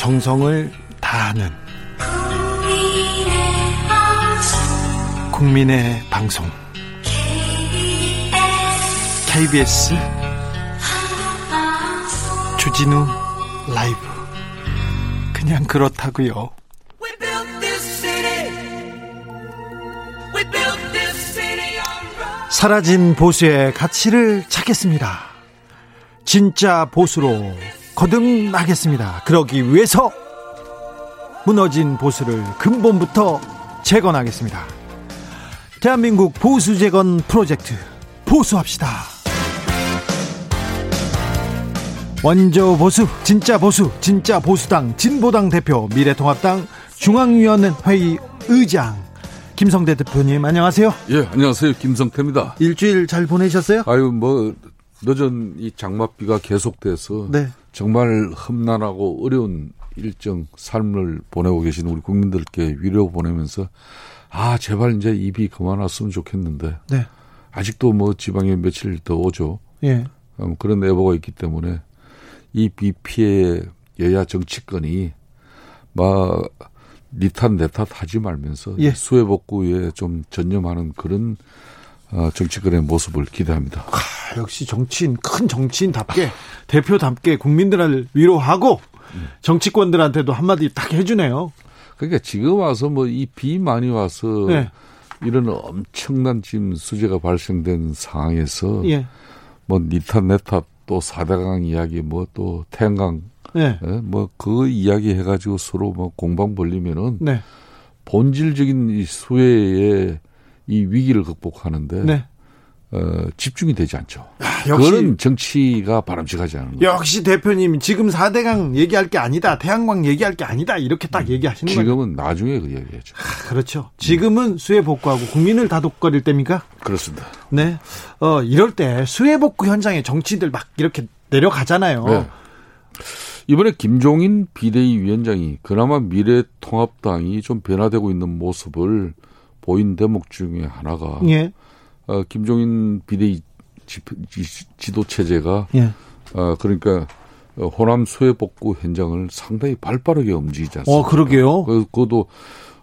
정성을 다하는 국민의 방송 KBS 주진우 라이브 그냥 그렇다고요. 사라진 보수의 가치를 찾겠습니다. 진짜 보수로 거듭나겠습니다. 그러기 위해서 무너진 보수를 근본부터 재건하겠습니다. 대한민국 보수 재건 프로젝트 보수합시다. 원조 보수, 진짜 보수, 진짜 보수당, 진보당 대표, 미래통합당 중앙위원회의 의장 김성대 대표님 안녕하세요. 예, 안녕하세요. 김성태입니다. 일주일 잘 보내셨어요? 아유, 뭐 늦은 이 장맛비가 계속돼서 네. 정말 험난하고 어려운 일정 삶을 보내고 계신 우리 국민들께 위로 보내면서 아 제발 이제 입이 그만 왔으면 좋겠는데 네. 아직도 뭐 지방에 며칠 더 오죠. 예. 음, 그런 예보가 있기 때문에 이 비피해 여야 정치권이 막 니탓 내탓 하지 말면서 예. 수해 복구에 좀 전념하는 그런 어, 정치권의 모습을 기대합니다. 아, 역시 정치인 큰 정치인답게 대표답게 국민들을 위로하고 정치권들한테도 한마디 딱 해주네요. 그러니까 지금 와서 뭐 이 비 많이 와서 네. 이런 엄청난 지금 수재가 발생된 상황에서 예. 뭐 니탓 내탓 또 사대강 이야기 뭐 또 태양강 네. 예, 뭐그 이야기 해가지고 서로 뭐 공방 벌리면은 네. 본질적인 이 수해의 이 위기를 극복하는데 네. 어, 집중이 되지 않죠. 아, 역시, 그런 정치가 바람직하지 않은 거죠. 역시 대표님 지금 4대강 얘기할 게 아니다. 태양광 얘기할 게 아니다. 이렇게 딱 음, 얘기하시는 거예요. 지금은 거예요. 나중에 그 얘기하죠. 아, 그렇죠. 지금은 수해 복구하고 국민을 다독거릴 때입니까? 그렇습니다. 네. 어, 이럴 때 수해 복구 현장에 정치들 막 이렇게 내려가잖아요. 네. 이번에 김종인 비대위 위원장이 그나마 미래통합당이 좀 변화되고 있는 모습을 보인 대목 중에 하나가 예. 어, 김종인 비대위 지, 지 도 체제가 예. 어, 그러니까 어, 호남 수해 복구 현장을 상당히 발빠르게 움직이지 않습니까? 어, 그러게요. 그, 그것도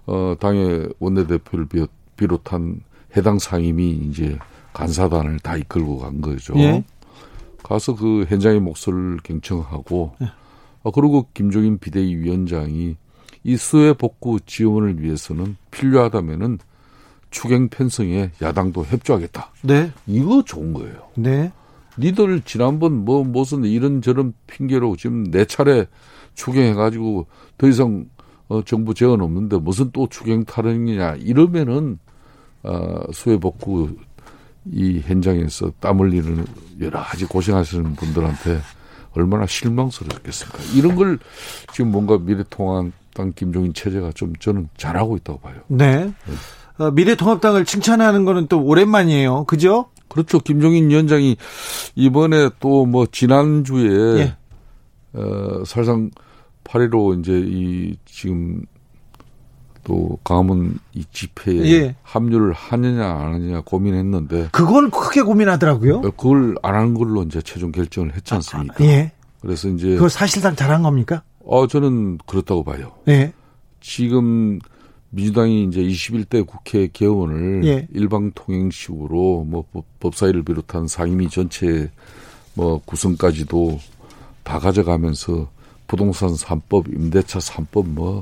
어, 당의 원내대표를 비롯, 비롯한 해당 상임이 이제 간사단을 다 이끌고 간 거죠. 예. 가서 그 현장의 목소리를 경청하고 예. 어, 그리고 김종인 비대위 위원장이 이 수해 복구 지원을 위해서는 필요하다면은 추경 편성에 야당도 협조하겠다. 네. 이거 좋은 거예요. 네. 니들 지난번 뭐 무슨 이런 저런 핑계로 지금 네 차례 추경해가지고 더 이상 어, 정부 재원 없는데 무슨 또 추경 타령이냐 이러면은 어, 수해 복구 이 현장에서 땀 흘리는 여러 가지 고생하시는 분들한테 얼마나 실망스럽겠습니까? 이런 걸 지금 뭔가 미래통합 당 김종인 체제가 좀 저는 잘하고 있다고 봐요. 네. 네. 어, 미래통합당을 칭찬하는 거는 또 오랜만이에요. 그죠? 그렇죠. 김종인 위원장이 이번에 또 뭐 지난주에 예. 어, 사실상 8.15 이제 이 지금 또 강화문 이 집회에 예. 합류를 하느냐 안 하느냐 고민했는데 그걸 크게 고민하더라고요. 어, 그걸 안 하는 걸로 이제 최종 결정을 했지 않습니까? 아, 예. 그래서 이제 그걸 사실상 잘한 겁니까? 어 저는 그렇다고 봐요. 예. 지금 민주당이 이제 21대 국회 개원을 예. 일방 통행식으로 뭐 법사위를 비롯한 상임위 전체 뭐 구성까지도 다 가져가면서 부동산 3법, 임대차 3법 뭐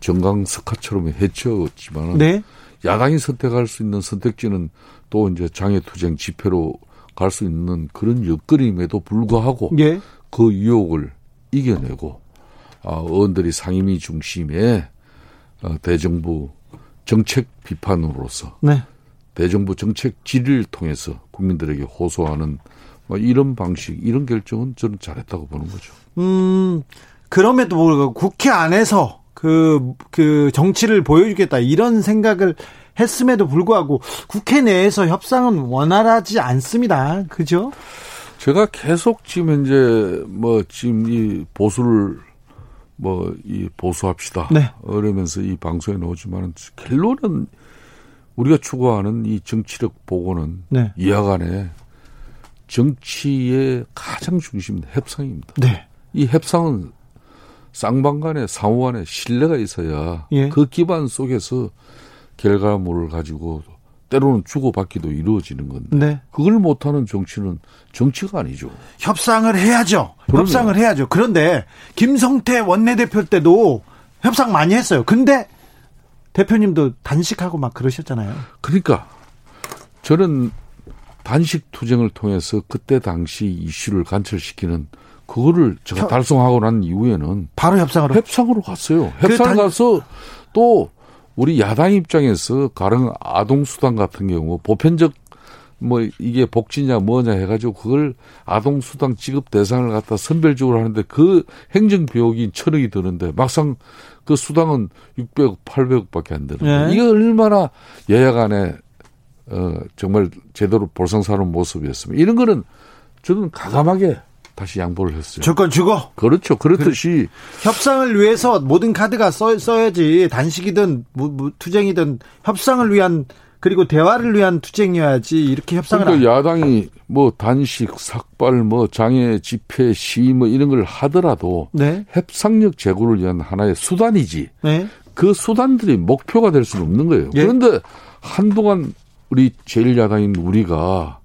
정강 석화처럼 해쳤지만 네. 야당이 선택할 수 있는 선택지는 또 이제 장애투쟁 집회로 갈 수 있는 그런 여건임에도 불구하고 예. 그 유혹을 이겨내고 아, 의원들이 상임위 중심에 어, 대정부 정책 비판으로서 네. 대정부 정책 질의를 통해서 국민들에게 호소하는 뭐 이런 방식, 이런 결정은 저는 잘했다고 보는 거죠. 음, 그럼에도 불구하고 국회 안에서 그, 그 정치를 보여주겠다 이런 생각을 했음에도 불구하고 국회 내에서 협상은 원활하지 않습니다. 그죠? 제가 계속 지금 현재 뭐 지금 이 보수를 뭐 이 보수합시다. 네. 그러면서 이 방송에 나오지만은 결론은 우리가 추구하는 이 정치력 보고는 네. 이하간에 정치의 가장 중심은 협상입니다. 네. 이 협상은 쌍방 간에 상호 간에 신뢰가 있어야 예. 그 기반 속에서 결과물을 가지고 때로는 주고받기도 이루어지는 건데 네. 그걸 못하는 정치는 정치가 아니죠. 협상을 해야죠. 그럼요. 협상을 해야죠. 그런데 김성태 원내대표 때도 협상 많이 했어요. 근데 대표님도 단식하고 막 그러셨잖아요. 그러니까 저는 단식 투쟁을 통해서 그때 당시 이슈를 관철시키는 그거를 제가 혀, 달성하고 난 이후에는 바로 협상으로 협상으로 갔어요. 그 협상 그 가서 또 우리 야당 입장에서 가령 아동 수당 같은 경우 보편적 뭐 이게 복지냐 뭐냐 해가지고 그걸 아동 수당 지급 대상을 갖다 선별적으로 하는데 그 행정 비용이 천억이 드는데 막상 그 수당은 600억, 800억밖에 안 되는 네. 이게 얼마나 여야 간에 어 정말 제대로 볼상사는 모습이었습니다. 이런 거는 저는 가감하게 다시 양보를 했어요. 조건 주고. 그렇죠. 그렇듯이 그, 협상을 위해서 모든 카드가 써, 써야지 단식이든 뭐, 뭐, 투쟁이든 협상을 위한 그리고 대화를 위한 투쟁이어야지 이렇게 협상을 그러니까 야당이 뭐 단식, 삭발, 뭐 장애 집회, 시위 뭐 이런 걸 하더라도 네. 협상력 제고를 위한 하나의 수단이지. 네. 그 수단들이 목표가 될 수는 없는 거예요. 예. 그런데 한동안 우리 제일야당인 우리가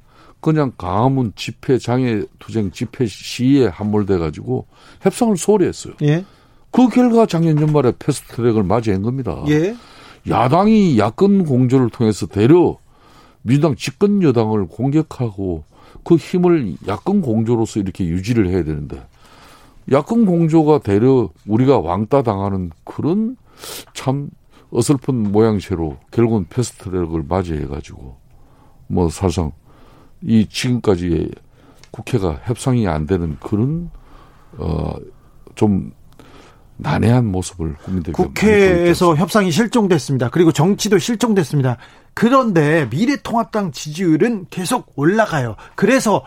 그냥 강화문 집회 장애 투쟁 집회 시위에 함몰돼 가지고 협상을 소홀히 했어요. 예. 그 결과 작년 연말에 패스트트랙을 맞이한 겁니다. 예. 야당이 야권 공조를 통해서 대려 민주당 집권 여당을 공격하고 그 힘을 야권 공조로서 이렇게 유지를 해야 되는데 야권 공조가 대려 우리가 왕따 당하는 그런 참 어설픈 모양새로 결국은 패스트트랙을 맞이해 가지고 뭐 사실상 이 지금까지 국회가 협상이 안 되는 그런 어좀 난해한 모습을 국민들 국회에서 협상이 실종됐습니다. 그리고 정치도 실종됐습니다. 그런데 미래통합당 지지율은 계속 올라가요. 그래서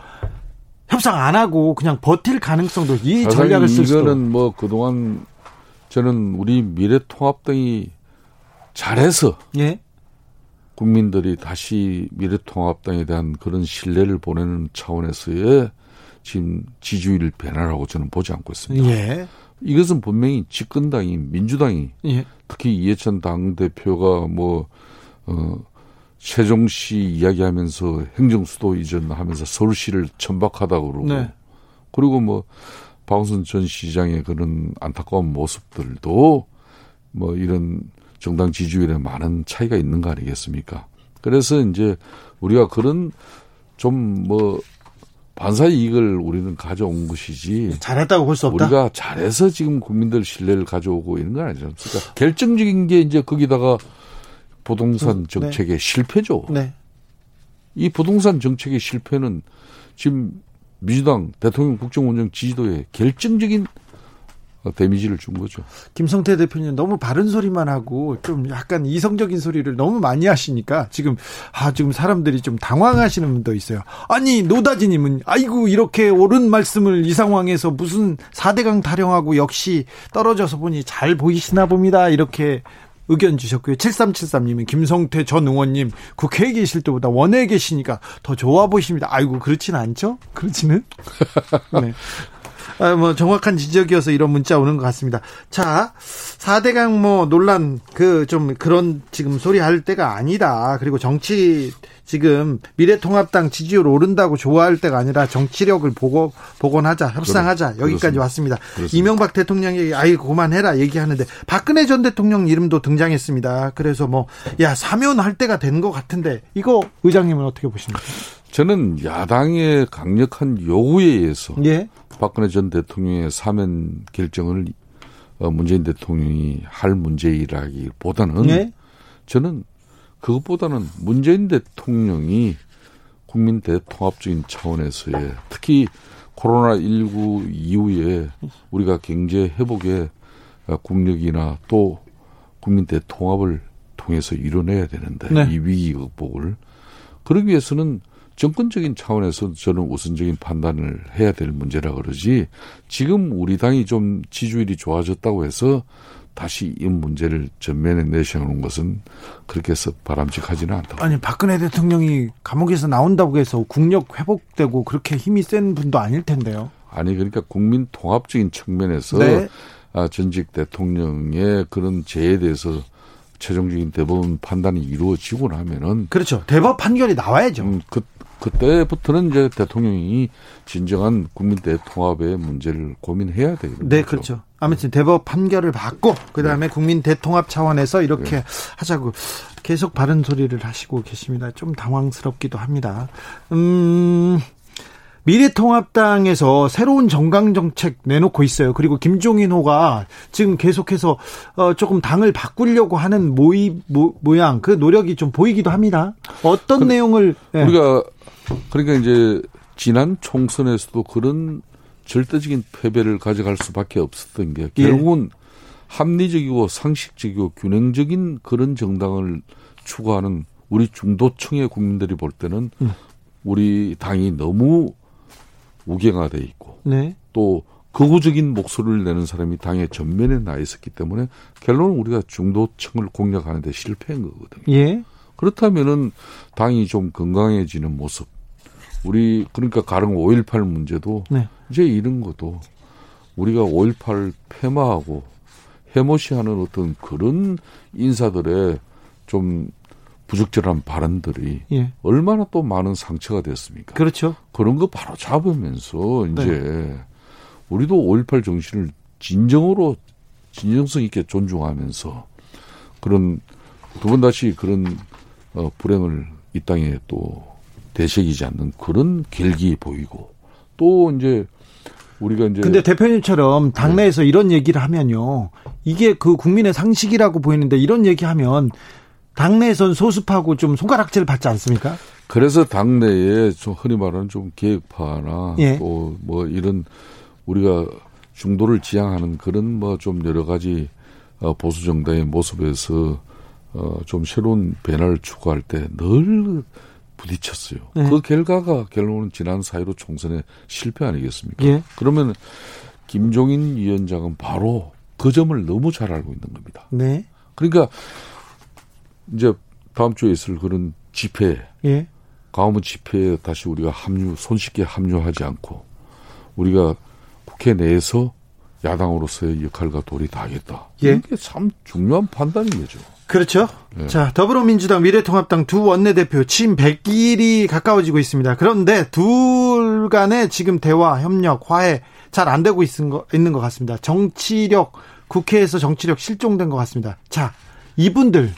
협상 안 하고 그냥 버틸 가능성도 이 전략을 쓸 수도. 이거는 뭐 그동안 저는 우리 미래통합당이 잘해서 예? 국민들이 다시 미래통합당에 대한 그런 신뢰를 보내는 차원에서의 지금 지지율 변화라고 저는 보지 않고 있습니다. 예. 이것은 분명히 집권당이 민주당이 예. 특히 이해찬 당 대표가 뭐, 어, 세종시 이야기하면서 행정수도 이전하면서 서울시를 천박하다고 그러고 네. 그리고 뭐 박원순 전 시장의 그런 안타까운 모습들도 뭐 이런 정당 지지율에 많은 차이가 있는 거 아니겠습니까? 그래서 이제 우리가 그런 좀 뭐 반사 이익을 우리는 가져온 것이지 잘했다고 볼 수 없다. 우리가 잘해서 지금 국민들 신뢰를 가져오고 있는 건 아니죠. 그러니까 결정적인 게 이제 거기다가 부동산 네. 정책의 네. 실패죠. 네. 이 부동산 정책의 실패는 지금 민주당 대통령 국정운영 지지도에 결정적인 데미지를 준 거죠. 김성태 대표님 너무 바른 소리만 하고 좀 약간 이성적인 소리를 너무 많이 하시니까 지금 아 지금 사람들이 좀 당황하시는 분도 있어요. 아니 노다지님은 아이고 이렇게 옳은 말씀을 이 상황에서 무슨 4대강 타령하고 역시 떨어져서 보니 잘 보이시나 봅니다. 이렇게 의견 주셨고요. 7373님은 김성태 전 의원님 국회에 계실 때보다 원외에 계시니까 더 좋아 보십니다. 아이고 그렇진 않죠? 그렇지는? 네. 아, 뭐 정확한 지적이어서 이런 문자 오는 것 같습니다. 자, 4대강 뭐 논란 그 좀 그런 지금 소리 할 때가 아니다. 그리고 정치 지금 미래통합당 지지율 오른다고 좋아할 때가 아니라 정치력을 보고 복원하자, 협상하자 그래, 여기까지 그렇습니다. 왔습니다. 그렇습니다. 이명박 대통령이 아이 그만해라 얘기하는데 박근혜 전 대통령 이름도 등장했습니다. 그래서 뭐 야 사면할 때가 된 것 같은데 이거 의장님은 어떻게 보십니까? 저는 야당의 강력한 요구에 의해서 예. 박근혜 전 대통령의 사면 결정을 어, 문재인 대통령이 할 문제이라기보다는 네? 저는 그것보다는 문재인 대통령이 국민 대통합적인 차원에서의 특히 코로나19 이후에 우리가 경제 회복의 국력이나 또 국민 대통합을 통해서 이뤄내야 되는데 네. 이 위기 극복을 그러기 위해서는 정권적인 차원에서 저는 우선적인 판단을 해야 될 문제라 그러지 지금 우리 당이 좀 지지율이 좋아졌다고 해서 다시 이 문제를 전면에 내세우는 것은 그렇게 해서 바람직하지는 않다. 아니 박근혜 대통령이 감옥에서 나온다고 해서 국력 회복되고 그렇게 힘이 센 분도 아닐 텐데요. 아니 그러니까 국민 통합적인 측면에서 네. 아, 전직 대통령의 그런 죄에 대해서 최종적인 대법원 판단이 이루어지고 나면은 그렇죠. 대법 판결이 나와야죠. 음, 그 그때부터는 이제 대통령이 진정한 국민 대 통합의 문제를 고민해야 되요 네. 그렇죠. 아무튼 대법 판결을 받고 그다음에 네. 국민 대통합 차원에서 이렇게 네. 하자고 계속 바른 소리를 하시고 계십니다. 좀 당황스럽기도 합니다. 음. 미래통합당에서 새로운 정강 정책 내놓고 있어요. 그리고 김종인호가 지금 계속해서 어 조금 당을 바꾸려고 하는 모의 모, 모양 그 노력이 좀 보이기도 합니다. 어떤 그, 내용을 네. 우리가 그러니까 이제 지난 총선에서도 그런 절대적인 패배를 가져갈 수밖에 없었던 게 예. 결국은 예. 합리적이고 상식적이고 균형적인 그런 정당을 추구하는 우리 중도층의 국민들이 볼 때는 음. 우리 당이 너무 우경화돼 있고 네. 또 극우적인 목소리를 내는 사람이 당의 전면에 나 있었기 때문에 결론은 우리가 중도층을 공략하는 데 실패한 거거든요. 예. 그렇다면은 당이 좀 건강해지는 모습. 우리 그러니까 가령 5.18 문제도 네. 이제 이런 것도 우리가 5.18 폐마하고 해모시하는 어떤 그런 인사들의 좀 부적절한 발언들이 예. 얼마나 또 많은 상처가 됐습니까? 그렇죠. 그런 거 바로 잡으면서 이제 네. 우리도 5.18 정신을 진정으로 진정성 있게 존중하면서 그런 두 번 다시 그런 어, 불행을 이 땅에 또 되새기지 않는 그런 길기 보이고 또 이제 우리가 이제 근데 대표님처럼 당내에서 네. 이런 얘기를 하면요 이게 그 국민의 상식이라고 보이는데 이런 얘기하면 당내에선 소수파고 좀 손가락질 받지 않습니까? 그래서 당내에 좀 흔히 말하는 좀 계획파나 예. 또뭐 이런 우리가 중도를 지향하는 그런 뭐 좀 여러 가지 어, 보수 정당의 모습에서 어 좀 새로운 변화를 추구할 때 늘 부딪혔어요. 네. 그 결과가 결론은 지난 사이로 총선에 실패 아니겠습니까? 예. 그러면 김종인 위원장은 바로 그 점을 너무 잘 알고 있는 겁니다. 네. 그러니까 이제 다음 주에 있을 그런 집회, 예. 가문 집회에 다시 우리가 합류, 손쉽게 합류하지 않고 우리가 국회 내에서 야당으로서의 역할과 도리 다하겠다. 예. 이게 참 중요한 판단인 거죠. 그렇죠. 예. 자, 더불어민주당 미래통합당 두 원내대표 침 100일이 가까워지고 있습니다. 그런데 둘 간의 지금 대화, 협력, 화해 잘 안 되고 있는 것, 있는 것 같습니다. 정치력, 국회에서 정치력 실종된 것 같습니다. 자, 이분들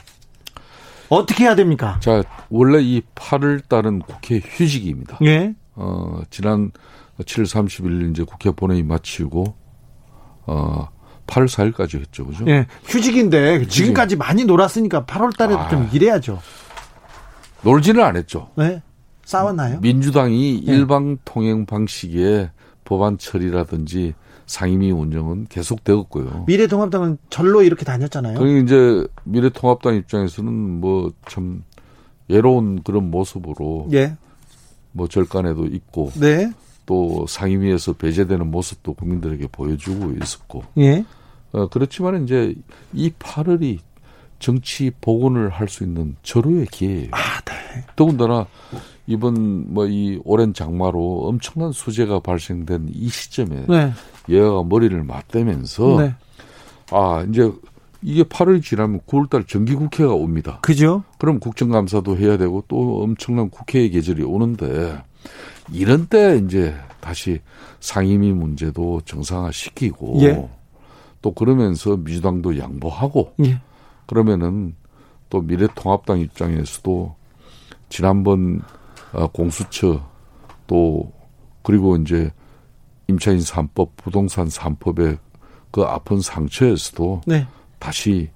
어떻게 해야 됩니까? 자, 원래 이 8월 달은 국회 휴직입니다. 예. 어, 지난 7월 30일 이제 국회 본회의 마치고 어 8월 4일까지 했죠. 그죠? 예. 휴직인데 휴직. 지금까지 많이 놀았으니까 8월 달에도 아, 좀 일해야죠. 놀지는 않았죠. 네. 싸웠나요? 민주당이 네. 일방 통행 방식의 법안 처리라든지 상임위 운영은 계속되었고요. 미래통합당은 절로 이렇게 다녔잖아요. 그러니 이제 미래통합당 입장에서는 뭐 참 예로운 그런 모습으로 예. 뭐 절간에도 있고 네. 또 상임위에서 배제되는 모습도 국민들에게 보여주고 있었고 예. 어, 그렇지만 이제 이 8월이 정치 복원을 할 수 있는 절호의 기회예요. 아, 네. 더군다나 이번 뭐 이 오랜 장마로 엄청난 수재가 발생된 이 시점에 네. 얘가 머리를 맞대면서 네. 아 이제 이게 8월 지나면 9월달 정기국회가 옵니다. 그죠? 그럼 국정감사도 해야 되고 또 엄청난 국회의 계절이 오는데 이런 때 이제 다시 상임위 문제도 정상화시키고 예. 또 그러면서 민주당도 양보하고 예. 그러면은 또 미래통합당 입장에서도 지난번 어, 공수처 또 그리고 이제 임차인 3법 부동산 3법의 그 아픈 상처에서도 네. 다시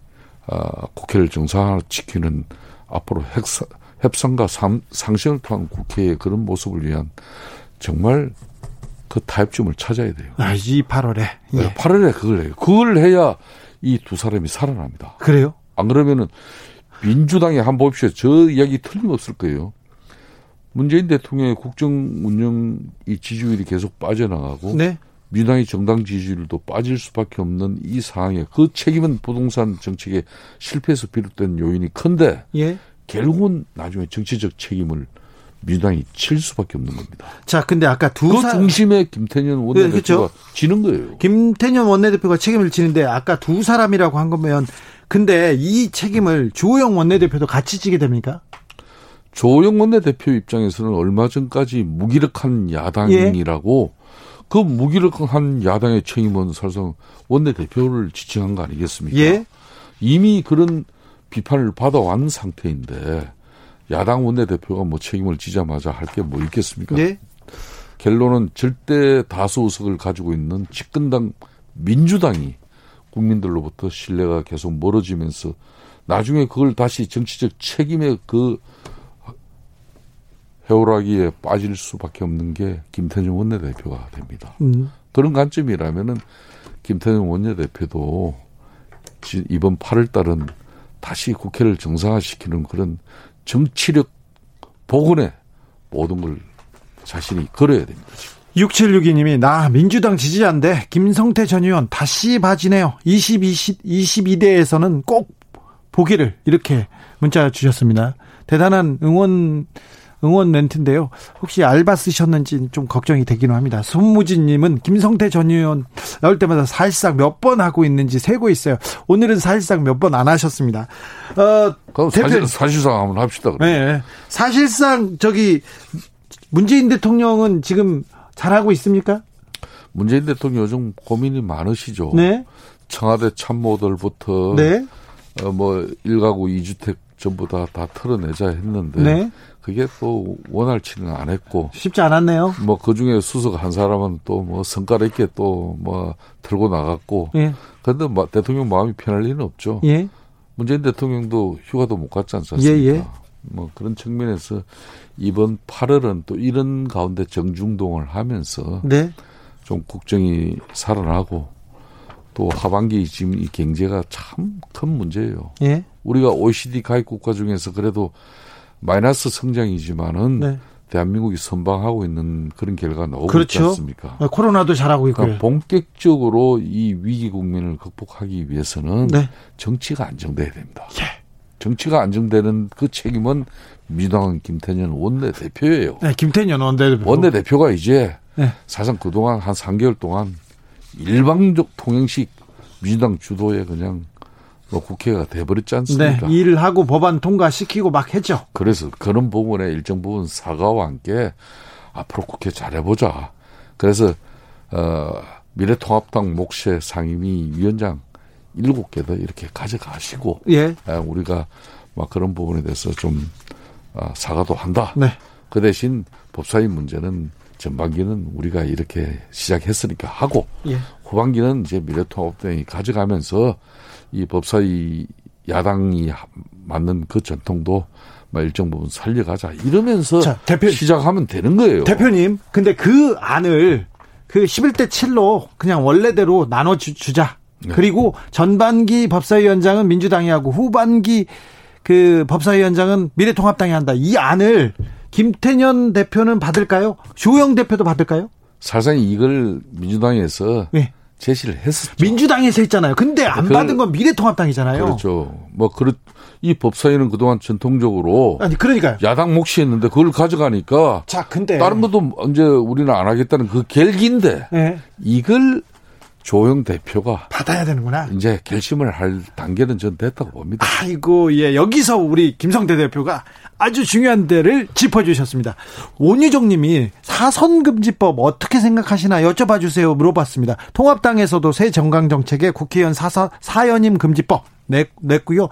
어, 국회를 정상화시키는 앞으로 핵사, 협상과 상, 상생을 통한 국회의 그런 모습을 위한 정말 그 타협점을 찾아야 돼요. 아, 이 8월에. 예. 8월에 그걸 해요. 그걸 해야 이 두 사람이 살아납니다. 그래요? 안 그러면은 민주당에 한번 봅시다. 저 이야기 틀림없을 거예요. 문재인 대통령의 국정 운영 이 지지율이 계속 빠져나가고 네. 민주당의 정당 지지율도 빠질 수밖에 없는 이 상황에 그 책임은 부동산 정책의 실패에서 비롯된 요인이 큰데 예. 결국은 나중에 정치적 책임을 민주당이 칠 수밖에 없는 겁니다. 자, 근데 아까 두그 사... 중심에 김태년 원내대표가 네? 지는 거예요. 김태년 원내대표가 책임을 지는데 아까 두 사람이라고 한 거면 근데 이 책임을 주호영 원내대표도 같이 지게 됩니까? 조영 원내대표 입장에서는 얼마 전까지 무기력한 야당이라고 예. 그 무기력한 야당의 책임은 사실상 원내대표를 지칭한 거 아니겠습니까? 예. 이미 그런 비판을 받아왔는 상태인데 야당 원내대표가 뭐 책임을 지자마자 할 게 뭐 있겠습니까? 예. 결론은 절대 다수 의석을 가지고 있는 집권당 민주당이 국민들로부터 신뢰가 계속 멀어지면서 나중에 그걸 다시 정치적 책임의 그 해오라기에 빠질 수밖에 없는 게 김태년 원내대표가 됩니다. 음. 그런 관점이라면은 김태년 원내대표도 이번 8월 달은 다시 국회를 정상화시키는 그런 정치력 복원에 모든 걸 자신이 걸어야 됩니다. 6762님이 나 민주당 지지자인데 김성태 전 의원 다시 바지네요. 20, 20, 22대에서는 꼭 보기를 이렇게 문자 주셨습니다. 대단한 응원 응원 멘트인데요. 혹시 알바 쓰셨는지 좀 걱정이 되기는 합니다. 손무진님은 김성태 전 의원 나올 때마다 사실상 몇 번 하고 있는지 세고 있어요. 오늘은 사실상 몇 번 안 하셨습니다. 어, 그럼 사실, 사실 상 한번 합시다. 그러면. 네. 사실상 저기 문재인 대통령은 지금 잘하고 있습니까? 문재인 대통령 요즘 고민이 많으시죠. 네. 청와대 참모들부터 네. 어, 뭐 1가구 2주택 전부 다, 다 털어내자 했는데 네. 그게 또 원활치는 안 했고 쉽지 않았네요. 뭐 그 중에 수석 한 사람은 또 뭐 성깔 있게 또 뭐 들고 나갔고. 예. 그런데 뭐 대통령 마음이 편할 리는 없죠. 예. 문재인 대통령도 휴가도 못 갔지 않습니까? 예, 예. 뭐 그런 측면에서 이번 8월은 또 이런 가운데 정중동을 하면서 네. 좀 국정이 살아나고 또 하반기 지금 이 경제가 참 큰 문제예요. 예. 우리가 OECD 가입 국가 중에서 그래도 마이너스 성장이지만은 네. 대한민국이 선방하고 있는 그런 결과가 나오고 그렇죠. 있지 않습니까? 네, 코로나도 잘하고 있고요. 그러니까 본격적으로 이 위기 국면을 극복하기 위해서는 네. 정치가 안정돼야 됩니다. 예. 정치가 안정되는 그 책임은 민주당 김태년 원내대표예요. 네, 김태년 원내대표. 원내대표가 이제 네. 사실상 그동안 한 3개월 동안 일방적 통행식 민주당 주도에 그냥 뭐 국회가 돼버렸지 않습니까? 네, 일을 하고 법안 통과시키고 막 했죠. 그래서 그런 부분에 일정 부분 사과와 함께 앞으로 국회 잘해보자. 그래서 어, 미래통합당 목세 상임위 위원장 일곱 개도 이렇게 가져가시고 예. 아, 우리가 막 그런 부분에 대해서 좀 아, 사과도 한다. 네. 그 대신 법사위 문제는 전반기는 우리가 이렇게 시작했으니까 하고 예. 후반기는 이제 미래통합당이 가져가면서 이 법사위 야당이 맞는 그 전통도 일정 부분 살려가자 이러면서 자, 대표, 시작하면 되는 거예요. 대표님, 근데 그 안을 그 11대 7로 그냥 원래대로 나눠 주자. 네. 그리고 전반기 법사위원장은 민주당이 하고 후반기 그 법사위원장은 미래통합당이 한다. 이 안을 김태년 대표는 받을까요? 조영 대표도 받을까요? 사실상 이걸 민주당에서 네. 제시를 했었죠. 민주당에서 했잖아요. 근데 안 그, 받은 건 미래통합당이잖아요. 그렇죠. 뭐 그렇 이 법사위는 그동안 전통적으로 아니 그러니까 야당 몫이 했는데 그걸 가져가니까 자 근데 다른 것도 언제 우리는 안 하겠다는 그 결기인데 네. 이걸 조영 대표가 받아야 되는구나. 이제 결심을 할 단계는 전 됐다고 봅니다. 아이고, 예. 여기서 우리 김성대 대표가 아주 중요한 데를 짚어주셨습니다. 오유정 님이 사선금지법 어떻게 생각하시나 여쭤봐 주세요. 물어봤습니다. 통합당에서도 새 정강 정책에 국회의원 사사, 사연임 금지법 냈, 냈고요.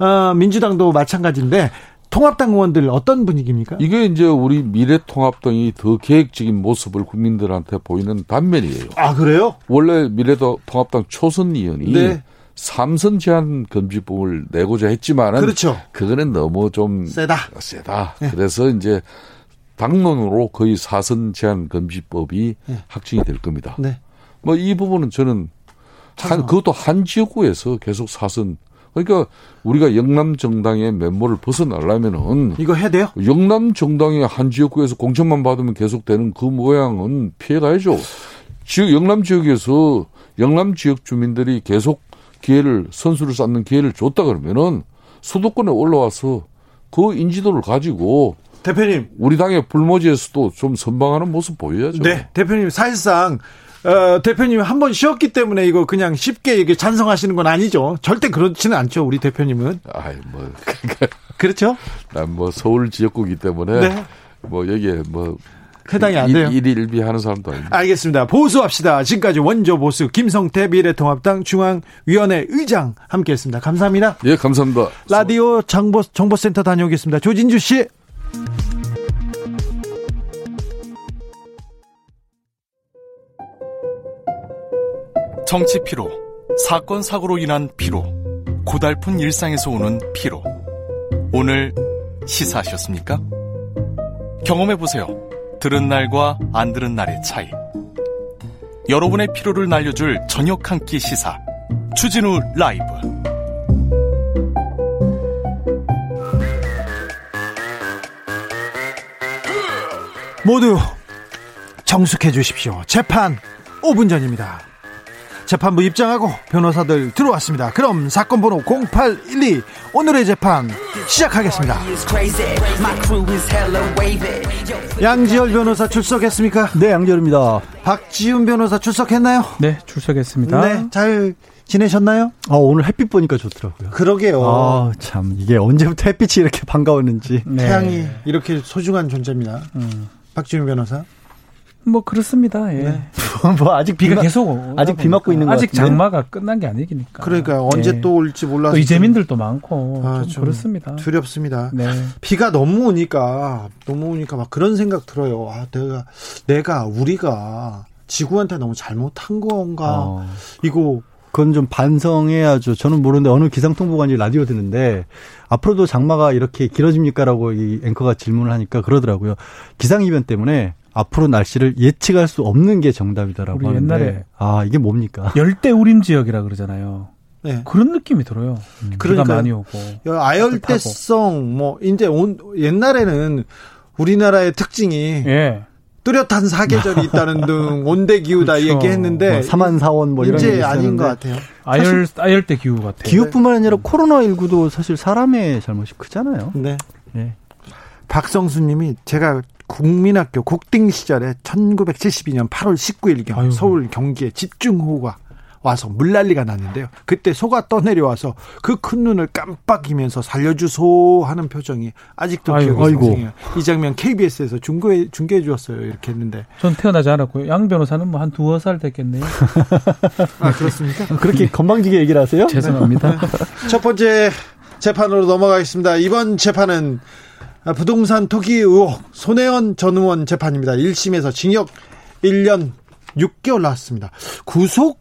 어, 민주당도 마찬가지인데 통합당 의원들 어떤 분위기입니까? 이게 이제 우리 미래통합당이 더 계획적인 모습을 국민들한테 보이는 단면이에요. 아 그래요? 원래 미래통합당 초선 의원이 네. 삼선 제한 금지법을 내고자 했지만은 그렇죠. 그거는 너무 좀 세다. 세다. 네. 그래서 이제 당론으로 거의 사선 제한 금지법이 네. 확정이 될 겁니다. 네. 뭐이 부분은 저는 한 그것도 한 지역구에서 계속 사선 그러니까 우리가 영남 정당의 면모를 벗어나려면은 이거 해야 돼요? 영남 정당의 한 지역구에서 공천만 받으면 계속되는 그 모양은 피해가야죠. 지역 영남 지역에서 영남 지역 주민들이 계속 기회를 선수를 쌓는 기회를 줬다 그러면은 수도권에 올라와서 그 인지도를 가지고 대표님. 우리 당의 불모지에서도 좀 선방하는 모습 보여야죠. 네, 대표님 사실상 어, 대표님 한 번 쉬었기 때문에 이거 그냥 쉽게 이게 찬성하시는 건 아니죠. 절대 그렇지는 않죠, 우리 대표님은. 아이 뭐 그렇죠? 난 뭐 서울 지역구이기 때문에 네. 뭐 여기에 뭐 해당이 안 돼요. 일일비 하는 사람도 아닙니다. 알겠습니다. 보수합시다. 지금까지 원조 보수 김성태 미래통합당 중앙위원회 의장 함께했습니다. 감사합니다. 예, 감사합니다. 라디오 정보 정보센터 다녀오겠습니다. 조진주 씨. 정치 피로, 사건 사고로 인한 피로, 고달픈 일상에서 오는 피로. 오늘 시사하셨습니까? 경험해 보세요. 들은 날과 안 들은 날의 차이. 여러분의 피로를 날려줄 저녁 한 끼 시사. 추진우 라이브. 모두 정숙해 주십시오. 재판 5분 전입니다. 재판부 입장하고 변호사들 들어왔습니다. 그럼 사건 번호 0812 오늘의 재판 시작하겠습니다. 양지열 변호사 출석했습니까? 네, 양지열입니다. 박지훈 변호사 출석했나요? 네, 출석했습니다. 네, 잘 지내셨나요? 아, 오늘 햇빛 보니까 좋더라고요. 그러게요. 아, 참, 이게 언제부터 햇빛이 이렇게 반가웠는지. 네. 태양이 이렇게 소중한 존재입니다. 음. 박지훈 변호사. 뭐 그렇습니다. 예. 네. 뭐 아직 비가 계속 아직 비 맞고 있는 거 아직 장마가 끝난 게 아니니까. 그러니까 언제 예. 또 올지 몰라서 또 이재민들도 많고 아, 좀, 좀 그렇습니다. 두렵습니다. 네. 비가 너무 오니까 너무 오니까 막 그런 생각 들어요. 아 내가 내가 우리가 지구한테 너무 잘못한 건가? 어. 이거 그건 좀 반성해야죠. 저는 모르는데 어느 기상통보관이 라디오 듣는데 앞으로도 장마가 이렇게 길어집니까라고 이 앵커가 질문을 하니까 그러더라고요. 기상 이변 때문에 앞으로 날씨를 예측할 수 없는 게 정답이다라고 우리 하는데 옛날에 아 이게 뭡니까? 열대 우림 지역이라 그러잖아요. 네. 그런 느낌이 들어요. 음, 비가 많이 오고 아열대성 뭐 이제 온 옛날에는 우리나라의 특징이 예. 뚜렷한 사계절이 있다는 등 온대 기후다 그렇죠. 얘기했는데 뭐 사만사원 뭐 이런 게 아닌 것 같아요. 아열 아열대 기후 같아요. 기후뿐만 아니라 코로나 19도 사실 사람의 잘못이 크잖아요. 네. 네. 박성수님이 제가 국민학교 국딩 시절에 1972년 8월 19일 경 서울 경기에 집중호우가 와서 물난리가 났는데요. 그때 소가 떠내려와서 그 큰 눈을 깜빡이면서 살려주소 하는 표정이 아직도 기억이 생생해요. 이 장면 KBS에서 중계해, 중계해 주었어요. 이렇게 했는데. 전 태어나지 않았고요. 양 변호사는 뭐 한 두어 살 됐겠네요. 아, 그렇습니까? 그렇게 건방지게 얘기를 하세요? 죄송합니다. 첫 번째 재판으로 넘어가겠습니다. 이번 재판은 아, 부동산 투기 의혹 손혜원 전 의원 재판입니다. 1심에서 징역 1년 6개월 나왔습니다. 구속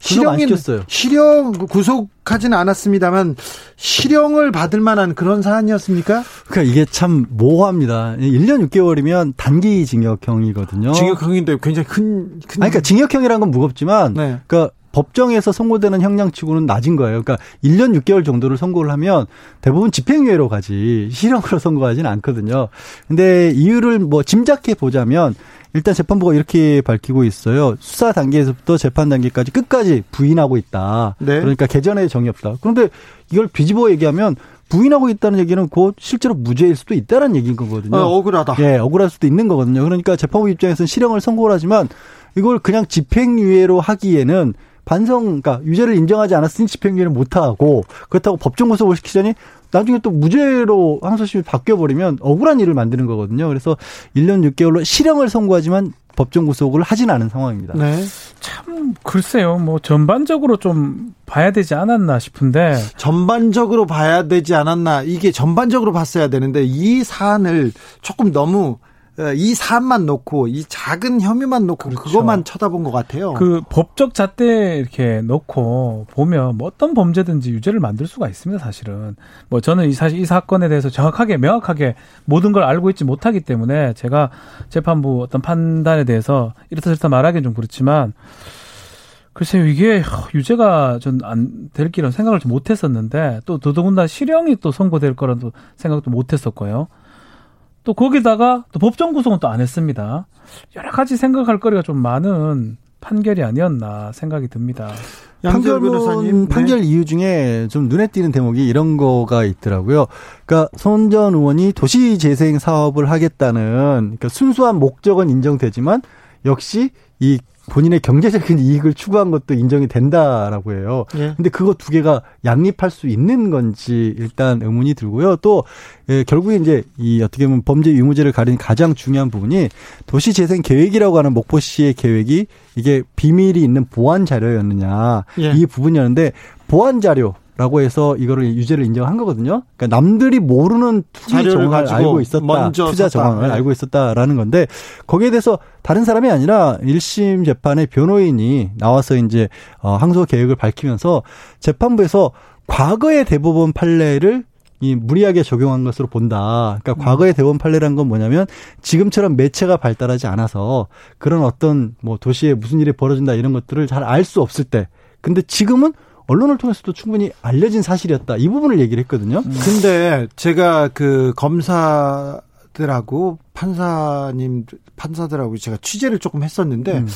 실형인 실형 구속하지는 않았습니다만 실형을 받을 만한 그런 사안이었습니까? 그러니까 이게 참 모호합니다. 1년 6개월이면 단기 징역형이거든요. 징역형인데 굉장히 큰, 큰... 아니, 그러니까 징역형이라는 건 무겁지만 네. 그러니까 법정에서 선고되는 형량치고는 낮은 거예요. 그러니까 1년 6개월 정도를 선고를 하면 대부분 집행유예로 가지 실형으로 선고하지는 않거든요. 근데 이유를 뭐 짐작해 보자면 일단 재판부가 이렇게 밝히고 있어요. 수사 단계에서부터 재판 단계까지 끝까지 부인하고 있다. 네. 그러니까 개전에 정이 없다. 그런데 이걸 뒤집어 얘기하면 부인하고 있다는 얘기는 곧 실제로 무죄일 수도 있다는 얘기인 거거든요. 어, 억울하다. 예, 억울할 수도 있는 거거든요. 그러니까 재판부 입장에서는 실형을 선고를 하지만 이걸 그냥 집행유예로 하기에는 반성, 그러니까 유죄를 인정하지 않았으니 집행유예를 못하고 그렇다고 법정 구속을 시키자니 나중에 또 무죄로 항소심이 바뀌어버리면 억울한 일을 만드는 거거든요. 그래서 1년 6개월로 실형을 선고하지만 법정 구속을 하진 않은 상황입니다. 네. 참 글쎄요. 뭐 전반적으로 좀 봐야 되지 않았나 싶은데 전반적으로 봐야 되지 않았나 이게 전반적으로 봤어야 되는데 이 사안을 조금 너무 어, 이 사안만 놓고 이 작은 혐의만 놓고 그렇죠. 그것만 쳐다본 것 같아요. 그 법적 잣대 이렇게 놓고 보면 뭐 어떤 범죄든지 유죄를 만들 수가 있습니다. 사실은 뭐 저는 이 사실 이 사건에 대해서 정확하게 명확하게 모든 걸 알고 있지 못하기 때문에 제가 재판부 어떤 판단에 대해서 이렇다 저렇다 말하기는 좀 그렇지만 글쎄요 이게 유죄가 전 안 될 길은 생각을 좀 못했었는데 또 더더군다나 실형이 또 선고될 거라는 생각도 못했었고요. 또 거기다가 또 법정 구속은 또 안 했습니다. 여러 가지 생각할 거리가 좀 많은 판결이 아니었나 생각이 듭니다. 판결 변호사님 네. 판결 이유 중에 좀 눈에 띄는 대목이 이런 거가 있더라고요. 그러니까 손 전 의원이 도시 재생 사업을 하겠다는 그러니까 순수한 목적은 인정되지만 역시 이 본인의 경제적인 이익을 추구한 것도 인정이 된다라고 해요. 예. 근데 그거 두 개가 양립할 수 있는 건지 일단 의문이 들고요. 또 예, 결국에 이제 이 어떻게 보면 범죄 유무죄를 가리는 가장 중요한 부분이 도시 재생 계획이라고 하는 목포시의 계획이 이게 비밀이 있는 보안 자료였느냐 예. 이 부분이었는데 보안 자료 라고 해서 이거를 유죄를 인정한 거거든요. 그러니까 남들이 모르는 투기 정황을 알고 있었다. 투자 정황을 네. 알고 있었다라는 건데 거기에 대해서 다른 사람이 아니라 1심 재판의 변호인이 나와서 이제 어 항소 계획을 밝히면서 재판부에서 과거의 대법원 판례를 이 무리하게 적용한 것으로 본다. 그러니까 음. 과거의 대법원 판례란 건 뭐냐면 지금처럼 매체가 발달하지 않아서 그런 어떤 뭐 도시에 무슨 일이 벌어진다 이런 것들을 잘 알 수 없을 때 근데 지금은 언론을 통해서도 충분히 알려진 사실이었다. 이 부분을 얘기를 했거든요. 음. 근데 제가 그 검사들하고 판사님 판사들하고 제가 취재를 조금 했었는데 음.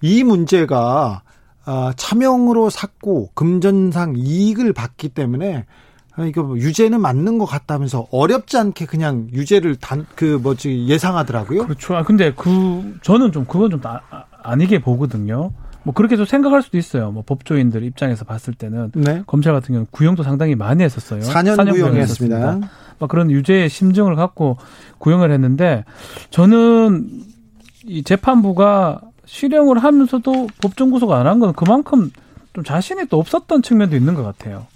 이 문제가 아, 차명으로 샀고 금전상 이익을 받기 때문에 아, 이거 뭐 유죄는 맞는 것 같다면서 어렵지 않게 그냥 유죄를 단 그 뭐지 예상하더라고요. 그렇죠. 아 근데 그 저는 좀 그건 좀 아, 아니게 보거든요. 뭐 그렇게도 생각할 수도 있어요. 뭐 법조인들 입장에서 봤을 때는 네. 검찰 같은 경우는 구형도 상당히 많이 했었어요. 4년, 4년 구형했습니다. 막 그런 유죄의 심정을 갖고 구형을 했는데 저는 이 재판부가 실형을 하면서도 법정 구속 안 한 건 그만큼 좀 자신이 또 없었던 측면도 있는 것 같아요.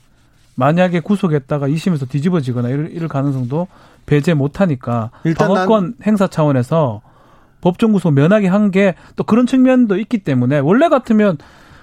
만약에 구속했다가 2심에서 뒤집어지거나 이럴, 이럴 가능성도 배제 못하니까 방어권 행사 차원에서 법정 구속 면하게 한 게 또 그런 측면도 있기 때문에 원래 같으면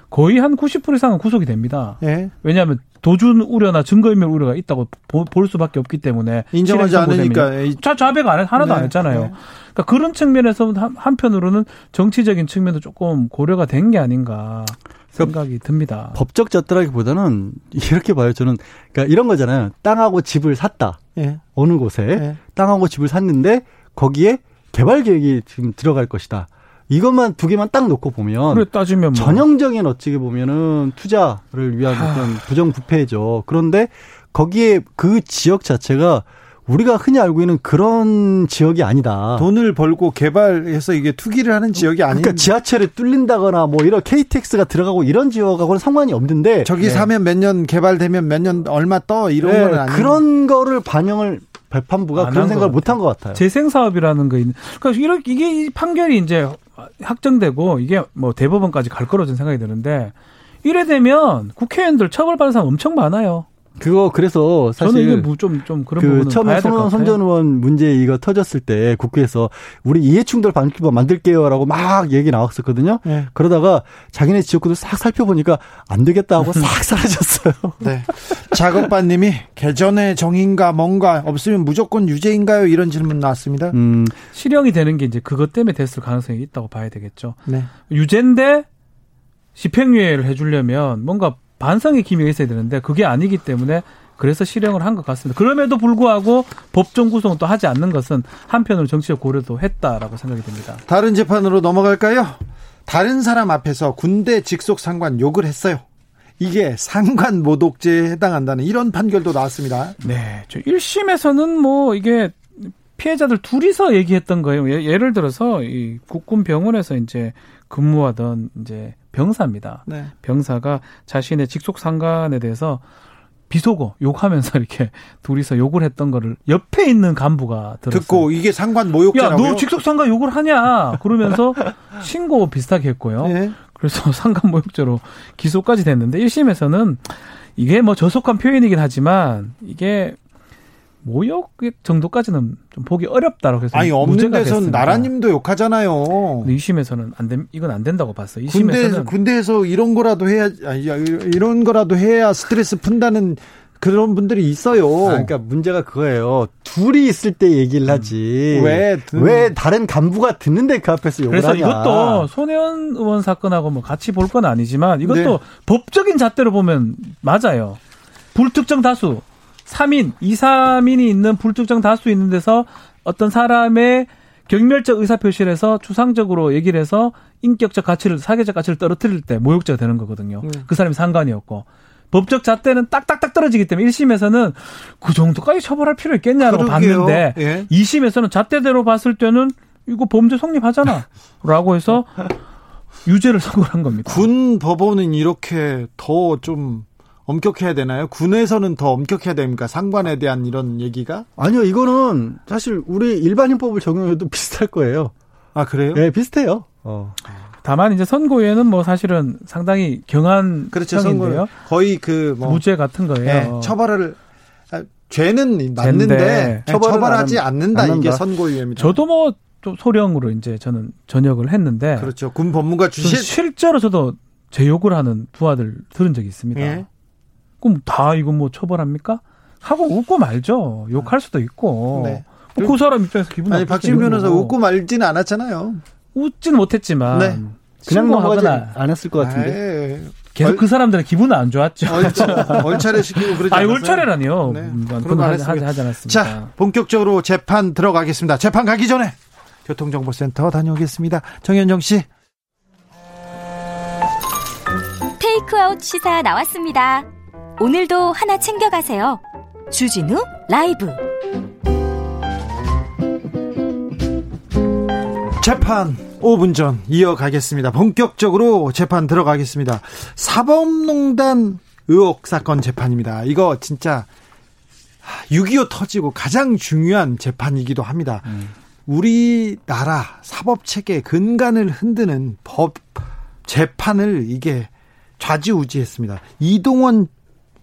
거의 한 90% 이상은 구속이 됩니다. 예. 왜냐하면 도준 우려나 증거인멸 우려가 있다고 볼 수밖에 없기 때문에 인정하지 않으니까 자 자백 안 해, 하나도 네. 안 했잖아요. 네. 그러니까 그런 측면에서 한편으로는 정치적인 측면도 조금 고려가 된 게 아닌가 생각이 듭니다. 법적 잣다라기보다는 이렇게 봐요. 저는 그러니까 이런 거잖아요. 땅하고 집을 샀다. 예. 어느 곳에 예. 땅하고 집을 샀는데 거기에 개발 계획이 지금 들어갈 것이다. 이것만 두 개만 딱 놓고 보면 그래 따지면 뭐. 전형적인 어찌게 보면은 투자를 위한 어떤 부정부패죠. 그런데 거기에 그 지역 자체가 우리가 흔히 알고 있는 그런 지역이 아니다. 돈을 벌고 개발해서 이게 투기를 하는 지역이 아닌. 그러니까 지하철에 뚫린다거나 뭐 이런 KTX가 들어가고 이런 지역하고는 상관이 없는데 저기 네. 사면 몇 년 개발되면 몇 년 얼마 떠 이런 네, 건 아니. 그런 거를 반영을 발판부가 그런 생각을 못한 것 같아요. 재생 사업이라는 거 있는. 그러니까 이런 이게 판결이 이제 확정되고 이게 뭐 대법원까지 갈 거로 저는 생각이 드는데 이래 되면 국회의원들 처벌받는 사람 엄청 많아요. 그거 그래서 사실 저는 이게 뭐 좀좀 좀 그런 그 부분은 처음에 손, 손전 의원 문제 이거 터졌을 때 국회에서 우리 이해충돌 방지법 만들게요라고 막 얘기 나왔었거든요. 네. 그러다가 자기네 지역구도 싹 살펴보니까 안 되겠다 하고 싹 사라졌어요. 네. 작업반님이 개전의 정인가 뭔가 없으면 무조건 유죄인가요? 이런 질문 나왔습니다. 음. 실형이 되는 게 이제 그것 때문에 됐을 가능성이 있다고 봐야 되겠죠. 네. 유죄인데 집행유예를 해주려면 뭔가 반성의 기미가 있어야 되는데 그게 아니기 때문에 그래서 실형을 한 것 같습니다. 그럼에도 불구하고 법정 구속은 또 하지 않는 것은 한편으로 정치적 고려도 했다라고 생각이 듭니다. 다른 재판으로 넘어갈까요? 다른 사람 앞에서 군대 직속 상관 욕을 했어요. 이게 상관 모독죄에 해당한다는 이런 판결도 나왔습니다. 네. 저 1심에서는 뭐 이게 피해자들 둘이서 얘기했던 거예요. 예, 를 들어서 이 국군 병원에서 이제 근무하던 이제 병사입니다. 네. 병사가 자신의 직속 상관에 대해서 비속어 욕하면서 이렇게 둘이서 욕을 했던 거를 옆에 있는 간부가 들었어요. 듣고 이게 상관 모욕죄라고요? 야, 너 직속 상관 욕을 하냐? 그러면서 신고 비슷하게 했고요. 네. 그래서 상관 모욕죄로 기소까지 됐는데 1심에서는 이게 뭐 저속한 표현이긴 하지만 이게 모욕 정도까지는 좀 보기 어렵다라고 해서 아니 없는 데서는 나라님도 욕하잖아요. 2심에서는 안 된, 이건 안 된다고 봤어요. 2심에서는 군대에서, 군대에서 이런 거라도 해야 아니, 이런 거라도 해야 스트레스 푼다는 그런 분들이 있어요. 아, 그러니까 문제가 그거예요. 둘이 있을 때 얘기를 하지. 음. 왜? 왜 다른 간부가 듣는데 그 앞에서 욕을 그래서 하냐. 이것도 손혜원 의원 사건하고 뭐 같이 볼 건 아니지만 이것도 네. 법적인 잣대로 보면 맞아요. 불특정 다수 3인, 2, 3인이 있는 불특정 다수 있는 데서 어떤 사람의 경멸적 의사표시를 해서 추상적으로 얘기를 해서 인격적 가치를 사회적 가치를 떨어뜨릴 때 모욕죄가 되는 거거든요. 음. 그 사람이 상관이었고 법적 잣대는 딱딱딱 떨어지기 때문에 1심에서는 그 정도까지 처벌할 필요 있겠냐라고 그러게요. 봤는데 예. 2심에서는 잣대대로 봤을 때는 이거 범죄 성립하잖아. 라고 해서 유죄를 선고한 겁니다. 군 법원은 이렇게 더 좀 엄격해야 되나요? 군에서는 더 엄격해야 됩니까? 상관에 대한 이런 얘기가? 아니요, 이거는 사실 우리 일반인법을 적용해도 비슷할 거예요. 아, 그래요? 네, 비슷해요. 어. 다만 이제 선고에는 뭐 사실은 상당히 경한 그렇죠. 선고요. 거의 그 뭐 무죄 같은 거예요. 네, 처벌을 아, 죄는 맞는데 처벌하지 않는다. 않는다. 이게 선고유예입니다. 저도 뭐좀 소령으로 이제 저는 전역을 했는데 그렇죠. 군 법무가 주실 실제로 저도 제 욕을 하는 부하들 들은 적이 있습니다. 예. 그럼 다 이거 뭐 처벌합니까? 하고 웃고 말죠. 욕할 수도 있고. 네. 뭐그 사람 입장에서 기분 아니 박지훈 변호사 웃고 말지는 않았잖아요. 웃지는 못했지만 네. 그냥 넘어가지 안 했을 것 같은데. 에이. 계속 얼, 그 사람들의 기분은 안 좋았죠. 얼차례 시키고 그러지 아니, 얼차례라니요. 네. 그런 거 하지, 하지 않았습니다. 자, 본격적으로 재판 들어가겠습니다. 재판 가기 전에 교통정보센터 다녀오겠습니다. 정현정 씨. 테이크아웃 시사 나왔습니다. 오늘도 하나 챙겨가세요. 주진우 라이브. 재판 5분 전 이어가겠습니다. 본격적으로 재판 들어가겠습니다. 사법농단 의혹 사건 재판입니다. 이거 진짜 6.25 터지고 가장 중요한 재판이기도 합니다. 음. 우리나라 사법 체계 근간을 흔드는 법 재판을 이게 좌지우지했습니다. 이동원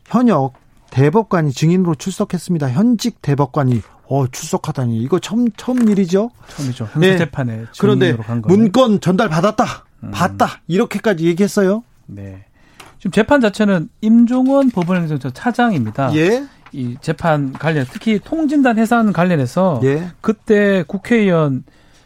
현역 대법관이 증인으로 출석했습니다. 현직 대법관이 어, 출석하다니 이거 처음 처음 일이죠. 처음이죠. 형사 네. 재판에 그런데 문건 전달 받았다, 음. 봤다 이렇게까지 얘기했어요. 네. 지금 재판 자체는 임종원 법원행정처 차장입니다. 예. 이 재판 관련 특히 통진단 해산 관련해서 예. 그때 국회의원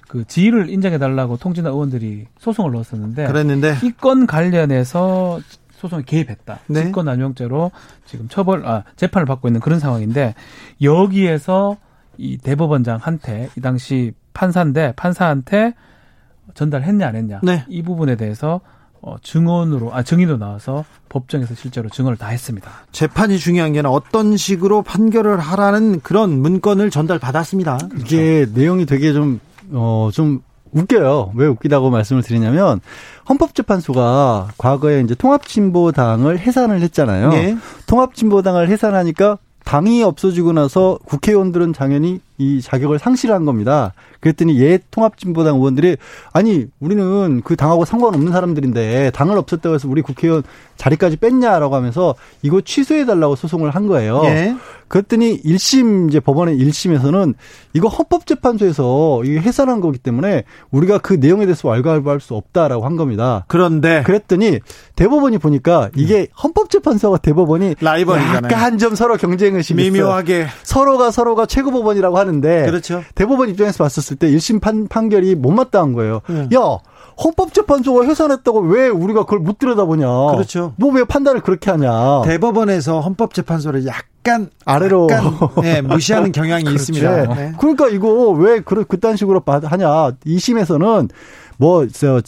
그 지위를 인정해 달라고 통진단 의원들이 소송을 넣었었는데 그랬는데 이 건 관련해서 소송에 개입했다. 네. 직권남용죄로 지금 처벌 아 재판을 받고 있는 그런 상황인데 여기에서 이 대법원장한테 이 당시 판사인데 판사한테 전달했냐 안 했냐 네. 이 부분에 대해서 어, 증언으로 아 증인으로 나와서 법정에서 실제로 증언을 다 했습니다. 재판이 중요한 게 어떤 식으로 판결을 하라는 그런 문건을 전달 받았습니다. 그렇죠. 이게 내용이 되게 좀 어, 좀 웃겨요. 왜 웃기다고 말씀을 드리냐면 헌법재판소가 과거에 이제 통합진보당을 해산을 했잖아요. 네. 통합진보당을 해산하니까 당이 없어지고 나서 국회의원들은 당연히 이 자격을 상실한 겁니다. 그랬더니 옛 통합진보당 의원들이 아니 우리는 그 당하고 상관없는 사람들인데 당을 없었다고 해서 우리 국회의원 자리까지 뺐냐라고 하면서 이거 취소해 달라고 소송을 한 거예요. 예. 그랬더니 1심 이제 법원의 1심에서는 이거 헌법재판소에서 이게 해산한 거기 때문에 우리가 그 내용에 대해서 왈가왈부할 수 없다라고 한 겁니다. 그런데 그랬더니 대법원이 보니까 이게 헌법재판소와 대법원이 라이벌이잖아요. 약간 좀 서로 경쟁 의심이 미묘하게 서로가 서로가 최고법원이라고 하는 데 그렇죠. 대법원 입장에서 봤었을 때 1심 판, 판결이 못마땅한 거예요. 음. 야 헌법재판소가 해산했다고 왜 우리가 그걸 못 들여다보냐. 그렇죠. 너왜 판단을 그렇게 하냐. 대법원에서 헌법재판소를 약간 아래로 약간, 네, 무시하는 경향이 그렇죠. 있습니다. 네. 그러니까 이거 왜 그, 그딴 식으로 하냐. 2심에서는 뭐, 저,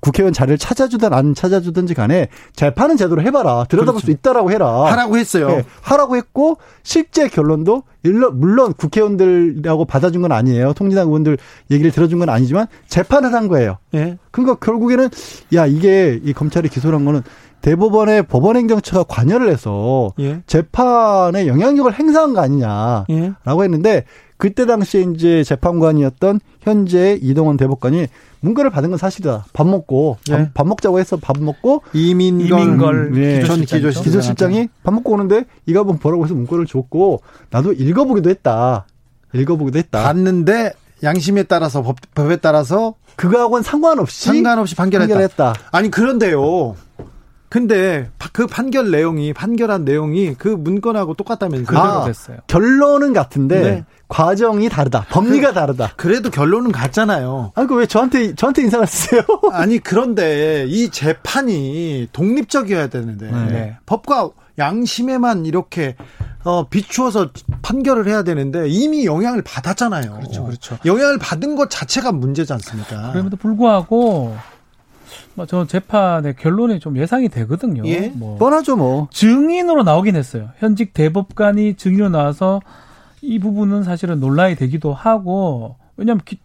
국회의원 자리를 찾아주든 안 찾아주든지 간에 재판은 제대로 해봐라. 들여다볼 그렇죠. 수 있다라고 해라. 하라고 했어요. 네, 하라고 했고, 실제 결론도, 물론 국회의원들하고 받아준 건 아니에요. 통진당 의원들 얘기를 들어준 건 아니지만, 재판을 한 거예요. 예. 그러니까 결국에는, 야, 이게 이 검찰이 기소를 한 거는 대법원의 법원행정처가 관여를 해서 예. 재판에 영향력을 행사한 거 아니냐라고 예. 했는데 그때 당시에 이제 재판관이었던 현재 이동원 대법관이 문건을 받은 건 사실이다. 밥 먹고 밥, 예. 밥 먹자고 해서 밥 먹고 이민걸, 이민걸 예. 기조실장 기조실장이 밥 먹고 오는데 이가 뭐 보라고 해서 문건을 줬고 나도 읽어보기도 했다. 읽어보기도 했다. 봤는데 양심에 따라서 법, 법에 따라서 그거하고는 상관없이 상관없이 판결했다. 판결했다. 아니 그런데요. 근데 그 판결 내용이 판결한 내용이 그 문건하고 똑같다면서요? 아, 됐어요. 결론은 같은데 네. 과정이 다르다. 법리가 그, 다르다. 그래도 결론은 같잖아요. 아니 그왜 저한테 저한테 인상을 쓰세요? 아니 그런데 이 재판이 독립적이어야 되는데 네. 법과 양심에만 이렇게 어, 비추어서 판결을 해야 되는데 이미 영향을 받았잖아요. 그렇죠, 그렇죠. 영향을 받은 것 자체가 문제지 않습니까? 그럼에도 불구하고 뭐저 재판의 결론이 좀 예상이 되거든요. 예? 뭐 뻔하죠, 뭐. 증인으로 나오긴 했어요. 현직 대법관이 증인으로 나와서 이 부분은 사실은 논란이 되기도 하고 왜냐하면 기,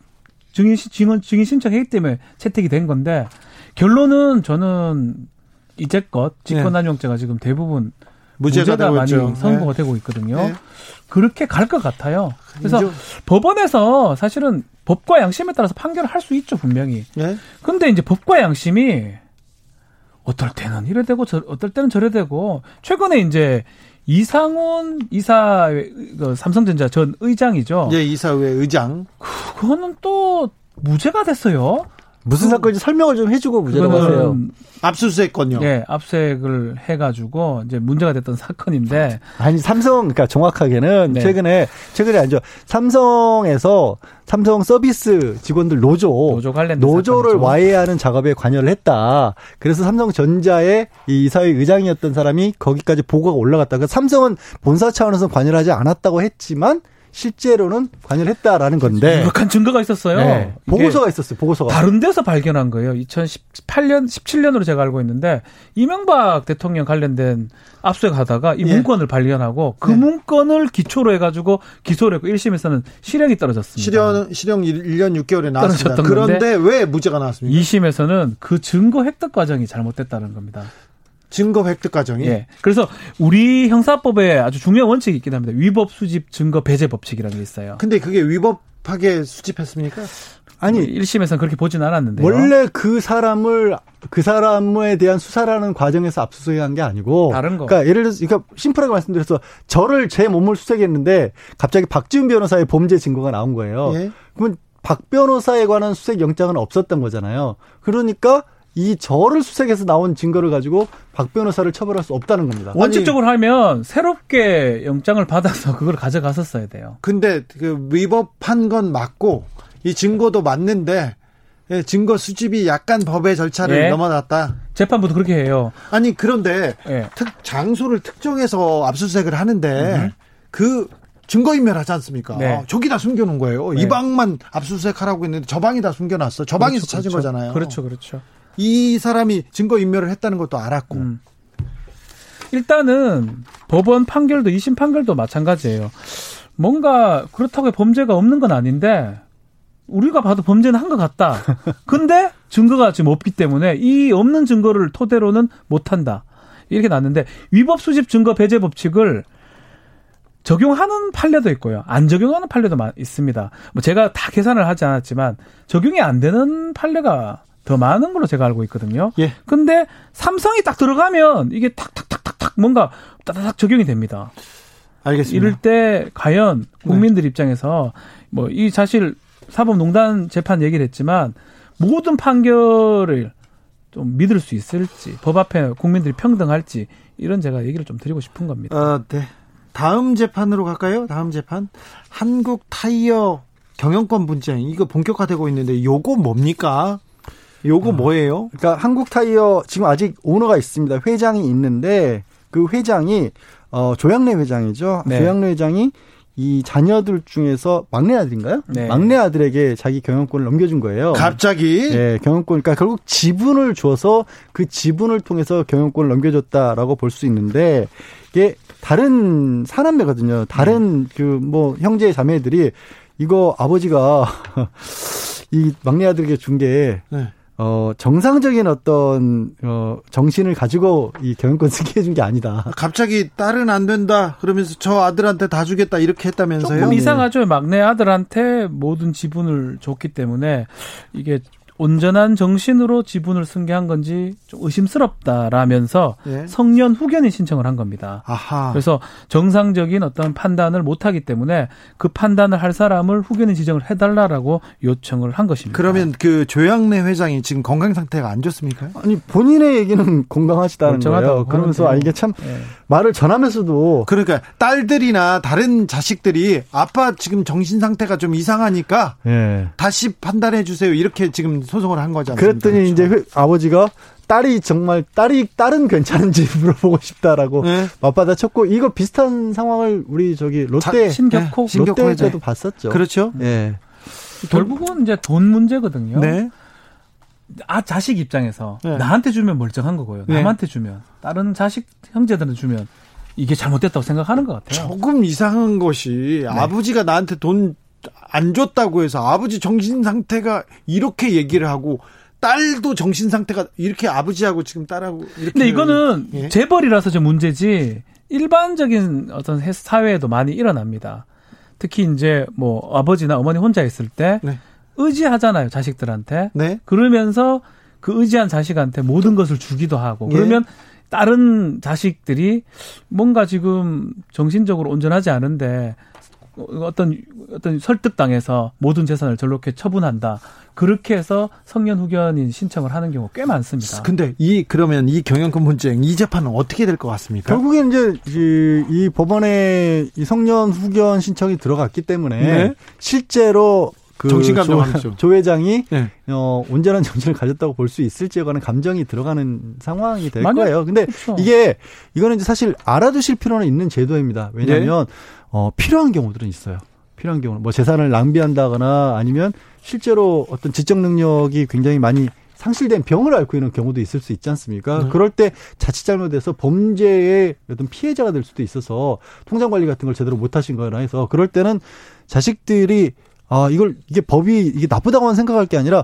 증인 증인 증인 신청했기 때문에 채택이 된 건데 결론은 저는 이제껏 직권남용죄가 지금 대부분 무죄가, 무죄가 많이 있죠. 선고가 네. 되고 있거든요. 네. 그렇게 갈 것 같아요. 그래서 인정. 법원에서 사실은 법과 양심에 따라서 판결을 할 수 있죠 분명히. 네. 근데 이제 법과 양심이 어떨 때는 이래 되고 저, 어떨 때는 저래 되고 최근에 이제 이상훈 이사 그 삼성전자 전 의장이죠. 예, 이사회 의장. 그거는 또 무죄가 됐어요. 무슨 사건인지 설명을 좀 해주고 무죄라고 하세요. 압수수색 건요. 예, 압수수색을 해가지고 이제 문제가 됐던 사건인데. 아니 삼성 그러니까 정확하게는 네. 최근에 최근에 아니죠. 삼성에서 삼성 서비스 직원들 노조 노조 관련 노조를 사건이죠. 와해하는 작업에 관여를 했다. 그래서 삼성전자의 이 이사회 의장이었던 사람이 거기까지 보고가 올라갔다. 그 삼성은 본사 차원에서 관여를 하지 않았다고 했지만 실제로는 관여를 했다라는 건데 유력한 증거가 있었어요. 네. 보고서가 있었어요. 보고서가 다른 데서 발견한 거예요. 2018년 17년으로 제가 알고 있는데 이명박 대통령 관련된 압수수색하다가 이 예. 문건을 발견하고 그 네. 문건을 기초로 해가지고 기소를 했고 1심에서는 실형이 떨어졌습니다. 실형 실형 1년 6개월에 나왔습니다. 그런데 왜 무죄가 나왔습니까? 2심에서는 그 증거 획득 과정이 잘못됐다는 겁니다. 증거 획득 과정이. 예. 그래서 우리 형사법에 아주 중요한 원칙이 있긴 합니다. 위법 수집 증거 배제 법칙이라는 게 있어요. 근데 그게 위법하게 수집했습니까? 아니 1심에서는 그렇게 보진 않았는데 원래 그 사람을 그 사람에 대한 수사라는 과정에서 압수수색한 게 아니고 다른 거. 그러니까 예를 들어서 그러니까 심플하게 말씀드려서 저를 제 몸을 수색했는데 갑자기 박지훈 변호사의 범죄 증거가 나온 거예요. 예? 그러면 박 변호사에 관한 수색 영장은 없었던 거잖아요. 그러니까 이 저를 수색해서 나온 증거를 가지고 박 변호사를 처벌할 수 없다는 겁니다. 원칙적으로 하면 새롭게 영장을 받아서 그걸 가져갔었어야 돼요. 근데 그 위법한 건 맞고 이 증거도 맞는데 예, 증거 수집이 약간 법의 절차를 예. 넘어갔다. 재판부도 그렇게 해요. 아니 그런데 예. 특 장소를 특정해서 압수수색을 하는데 음. 그 증거인멸하지 않습니까? 네. 저기 다 숨겨놓은 거예요. 네. 이 방만 압수수색하라고 했는데 저 방이 다 숨겨놨어. 저 방에서 그렇죠, 찾은 그렇죠. 거잖아요. 그렇죠, 그렇죠. 이 사람이 증거인멸을 했다는 것도 알았고. 음. 일단은 법원 판결도 2심 판결도 마찬가지예요. 뭔가 그렇다고 범죄가 없는 건 아닌데 우리가 봐도 범죄는 한 것 같다. 근데 증거가 지금 없기 때문에 이 없는 증거를 토대로는 못 한다. 이렇게 났는데 위법 수집 증거 배제 법칙을 적용하는 판례도 있고요. 안 적용하는 판례도 있습니다. 뭐 제가 다 계산을 하지 않았지만 적용이 안 되는 판례가 더 많은 걸로 제가 알고 있거든요. 예. 근데 삼성이 딱 들어가면 이게 탁탁탁탁탁 뭔가 따다닥 적용이 됩니다. 알겠습니다. 이럴 때 과연 국민들 네. 입장에서 뭐 이 사실 사법농단 재판 얘기를 했지만 모든 판결을 좀 믿을 수 있을지 법 앞에 국민들이 평등할지 이런 제가 얘기를 좀 드리고 싶은 겁니다. 어, 네. 다음 재판으로 갈까요? 다음 재판 한국 타이어 경영권 분쟁 이거 본격화되고 있는데 요거 뭡니까? 요거 아, 뭐예요? 그러니까 한국 타이어 지금 아직 오너가 있습니다. 회장이 있는데 그 회장이 어 조양래 회장이죠. 네. 조양래 회장이 이 자녀들 중에서 막내 아들인가요? 네. 막내 아들에게 자기 경영권을 넘겨준 거예요. 갑자기? 네, 경영권. 그러니까 결국 지분을 줘서 그 지분을 통해서 경영권을 넘겨줬다라고 볼 수 있는데 이게 다른 사남매거든요. 다른 네. 그뭐 형제 자매들이 이거 아버지가 이 막내 아들에게 준게 네. 어, 정상적인 어떤, 어, 정신을 가지고 이 경영권 쓰게 해준 게 아니다. 갑자기 딸은 안 된다. 그러면서 저 아들한테 다 주겠다. 이렇게 했다면서요? 조금 이상하죠. 막내 아들한테 모든 지분을 줬기 때문에 이게 온전한 정신으로 지분을 승계한 건지 좀 의심스럽다라면서 예. 성년 후견인 신청을 한 겁니다. 아하. 그래서 정상적인 어떤 판단을 못하기 때문에 그 판단을 할 사람을 후견인 지정을 해달라라고 요청을 한 것입니다. 그러면 그 조양래 회장이 지금 건강 상태가 안 좋습니까? 아니 본인의 얘기는 건강하시다는 거예요. 그러면서 아 이게 참 예. 말을 전하면서도 그러니까 딸들이나 다른 자식들이 아빠 지금 정신 상태가 좀 이상하니까 예. 다시 판단해 주세요. 이렇게 지금 소송을 한 거잖아요. 그랬더니 그렇죠. 이제 아버지가 딸이 정말 딸이 딸은 괜찮은지 물어보고 싶다라고 네. 맞받아 쳤고 이거 비슷한 상황을 우리 저기 롯데 신격호 네. 롯데 때도 봤었죠. 그렇죠. 예. 결국은 이제 돈 문제거든요. 네. 아 자식 입장에서 네. 나한테 주면 멀쩡한 거고요. 네. 남한테 주면 다른 자식 형제들한테 주면 이게 잘못됐다고 생각하는 것 같아요. 조금 이상한 것이 네. 아버지가 나한테 돈 안 줬다고 해서 아버지 정신 상태가 이렇게 얘기를 하고 딸도 정신 상태가 이렇게 아버지하고 지금 딸하고 이렇게 근데 이거는 예? 재벌이라서 좀 문제지 일반적인 어떤 사회에도 많이 일어납니다. 특히 이제 뭐 아버지나 어머니 혼자 있을 때 네. 의지하잖아요 자식들한테. 네. 그러면서 그 의지한 자식한테 모든 것을 주기도 하고 예. 그러면 다른 자식들이 뭔가 지금 정신적으로 온전하지 않은데 어떤 어떤 설득당해서 모든 재산을 저렇게 처분한다. 그렇게 해서 성년 후견인 신청을 하는 경우 꽤 많습니다. 근데 이 그러면 이 경영권 분쟁 이 재판은 어떻게 될 것 같습니까? 결국엔 이제 이, 이 법원에 이 성년 후견 신청이 들어갔기 때문에 네? 실제로 그 정신감정 조, 회장이 네. 어, 온전한 정신을 가졌다고 볼 수 있을지에 관한 감정이 들어가는 상황이 될 만약, 거예요. 근데 그렇죠. 이게 이거는 이제 사실 알아두실 필요는 있는 제도입니다. 왜냐하면 네. 어, 필요한 경우들은 있어요. 필요한 경우는 뭐 재산을 낭비한다거나 아니면 실제로 어떤 지적 능력이 굉장히 많이 상실된 병을 앓고 있는 경우도 있을 수 있지 않습니까? 네. 그럴 때 자칫 잘못해서 범죄의 어떤 피해자가 될 수도 있어서 통장 관리 같은 걸 제대로 못 하신 거나 해서 그럴 때는 자식들이 아, 이걸, 이게 법이, 이게 나쁘다고만 생각할 게 아니라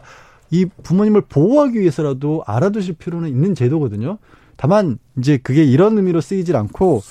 이 부모님을 보호하기 위해서라도 알아두실 필요는 있는 제도거든요. 다만, 이제 그게 이런 의미로 쓰이질 않고,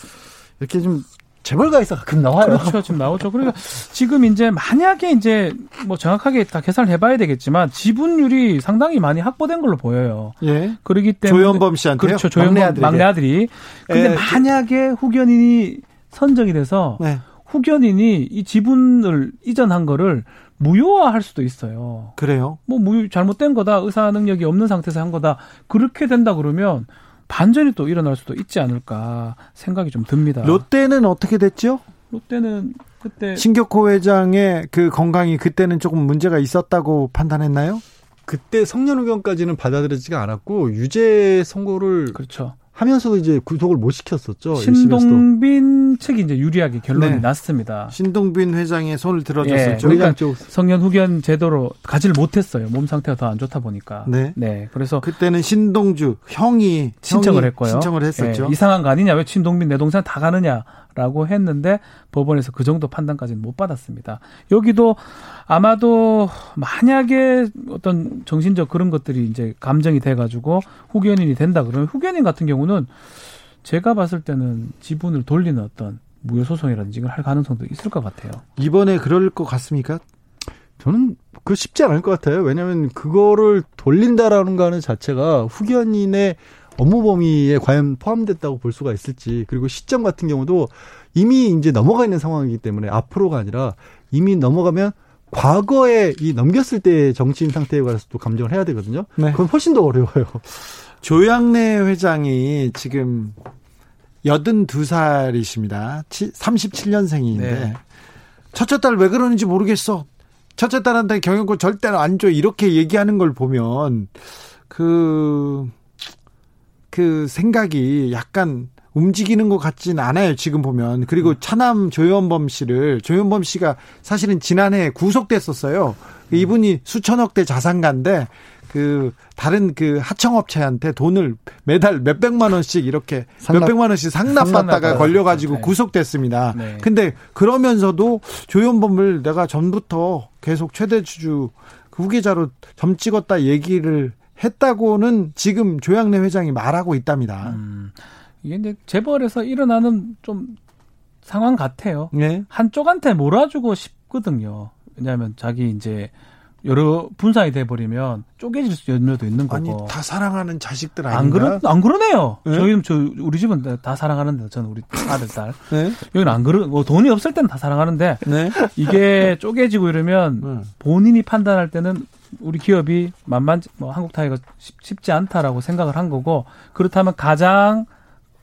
이렇게 좀 재벌가에서 가끔 나와요. 그렇죠. 지금 나오죠. 그러니까 지금 이제 만약에 이제 뭐 정확하게 다 계산을 해봐야 되겠지만 지분율이 상당히 많이 확보된 걸로 보여요. 예. 그러기 때문에 조현범 씨한테 그렇죠. 조현범 막내 아들이. 근데 에, 만약에 후견인이 선정이 돼서 네. 후견인이 이 지분을 이전한 거를 무효화할 수도 있어요. 그래요? 뭐 무효 잘못된 거다 의사 능력이 없는 상태에서 한 거다 그렇게 된다 그러면 반전이 또 일어날 수도 있지 않을까 생각이 좀 듭니다. 롯데는 어떻게 됐죠? 롯데는 그때 신격호 회장의 그 건강이 그때는 조금 문제가 있었다고 판단했나요? 그때 성년 의견까지는 받아들여지가 않았고 유죄 선고를 그렇죠. 하면서도 이제 구속을 못 시켰었죠. 신동빈 측이 이제 유리하게 결론이 네. 났습니다. 신동빈 회장의 손을 들어줬었죠. 예, 그러니까 성년 후견 제도로 가지를 못했어요. 몸 상태가 더 안 좋다 보니까. 네. 네. 그래서 그때는 신동주 형이 신청을 형이 했고요. 신청을 했었죠. 예, 이상한 거 아니냐? 왜 신동빈 내 동생 다 가느냐? 라고 했는데 법원에서 그 정도 판단까지는 못 받았습니다. 여기도 아마도 만약에 어떤 정신적 그런 것들이 이제 감정이 돼 가지고 후견인이 된다 그러면 후견인 같은 경우는 제가 봤을 때는 지분을 돌리는 어떤 무효소송이라든지 이걸 할 가능성도 있을 것 같아요. 이번에 그럴 것 같습니까? 저는 그 쉽지 않을 것 같아요. 왜냐하면 그거를 돌린다라는 거는 자체가 후견인의 업무 범위에 과연 포함됐다고 볼 수가 있을지 그리고 시점 같은 경우도 이미 이제 넘어가 있는 상황이기 때문에 앞으로가 아니라 이미 넘어가면 과거에 이 넘겼을 때 정치인 상태에 관해서 또 감정을 해야 되거든요. 네. 그건 훨씬 더 어려워요. 조양래 회장이 지금 82살이십니다. 37년생인데 네. 첫째 딸 왜 그러는지 모르겠어. 첫째 딸한테 경영권 절대 안 줘. 이렇게 얘기하는 걸 보면 그그 생각이 약간 움직이는 것 같진 않아요. 지금 보면. 그리고 음. 차남 조현범 씨를 조현범 씨가 사실은 지난해 구속됐었어요. 음. 이분이 수천억대 자산가인데 그 다른 그 하청업체한테 돈을 매달 몇 백만 원씩 이렇게 상납, 몇백만 원씩 상납받다가 걸려가지고 네. 구속됐습니다. 네. 근데 그러면서도 조현범을 내가 전부터 계속 최대 주주 후계자로 점 찍었다 얘기를 했다고는 지금 조양래 회장이 말하고 있답니다. 음, 이게 이제 재벌에서 일어나는 좀 상황 같아요. 네. 한쪽한테 몰아주고 싶거든요. 왜냐하면 자기 이제 여러 분산이 돼 버리면 쪼개질 수 염려도 있는 거고. 아니 다 사랑하는 자식들 아닌가? 안 그러 안 그러네요. 네? 저희는 저 우리 집은 다 사랑하는데 저는 우리 아들 딸. 네? 여기는 안 그러. 뭐 돈이 없을 때는 다 사랑하는데 네? 이게 쪼개지고 이러면 네. 본인이 판단할 때는 우리 기업이 만만 뭐 한국 타이가 쉽지 않다라고 생각을 한 거고 그렇다면 가장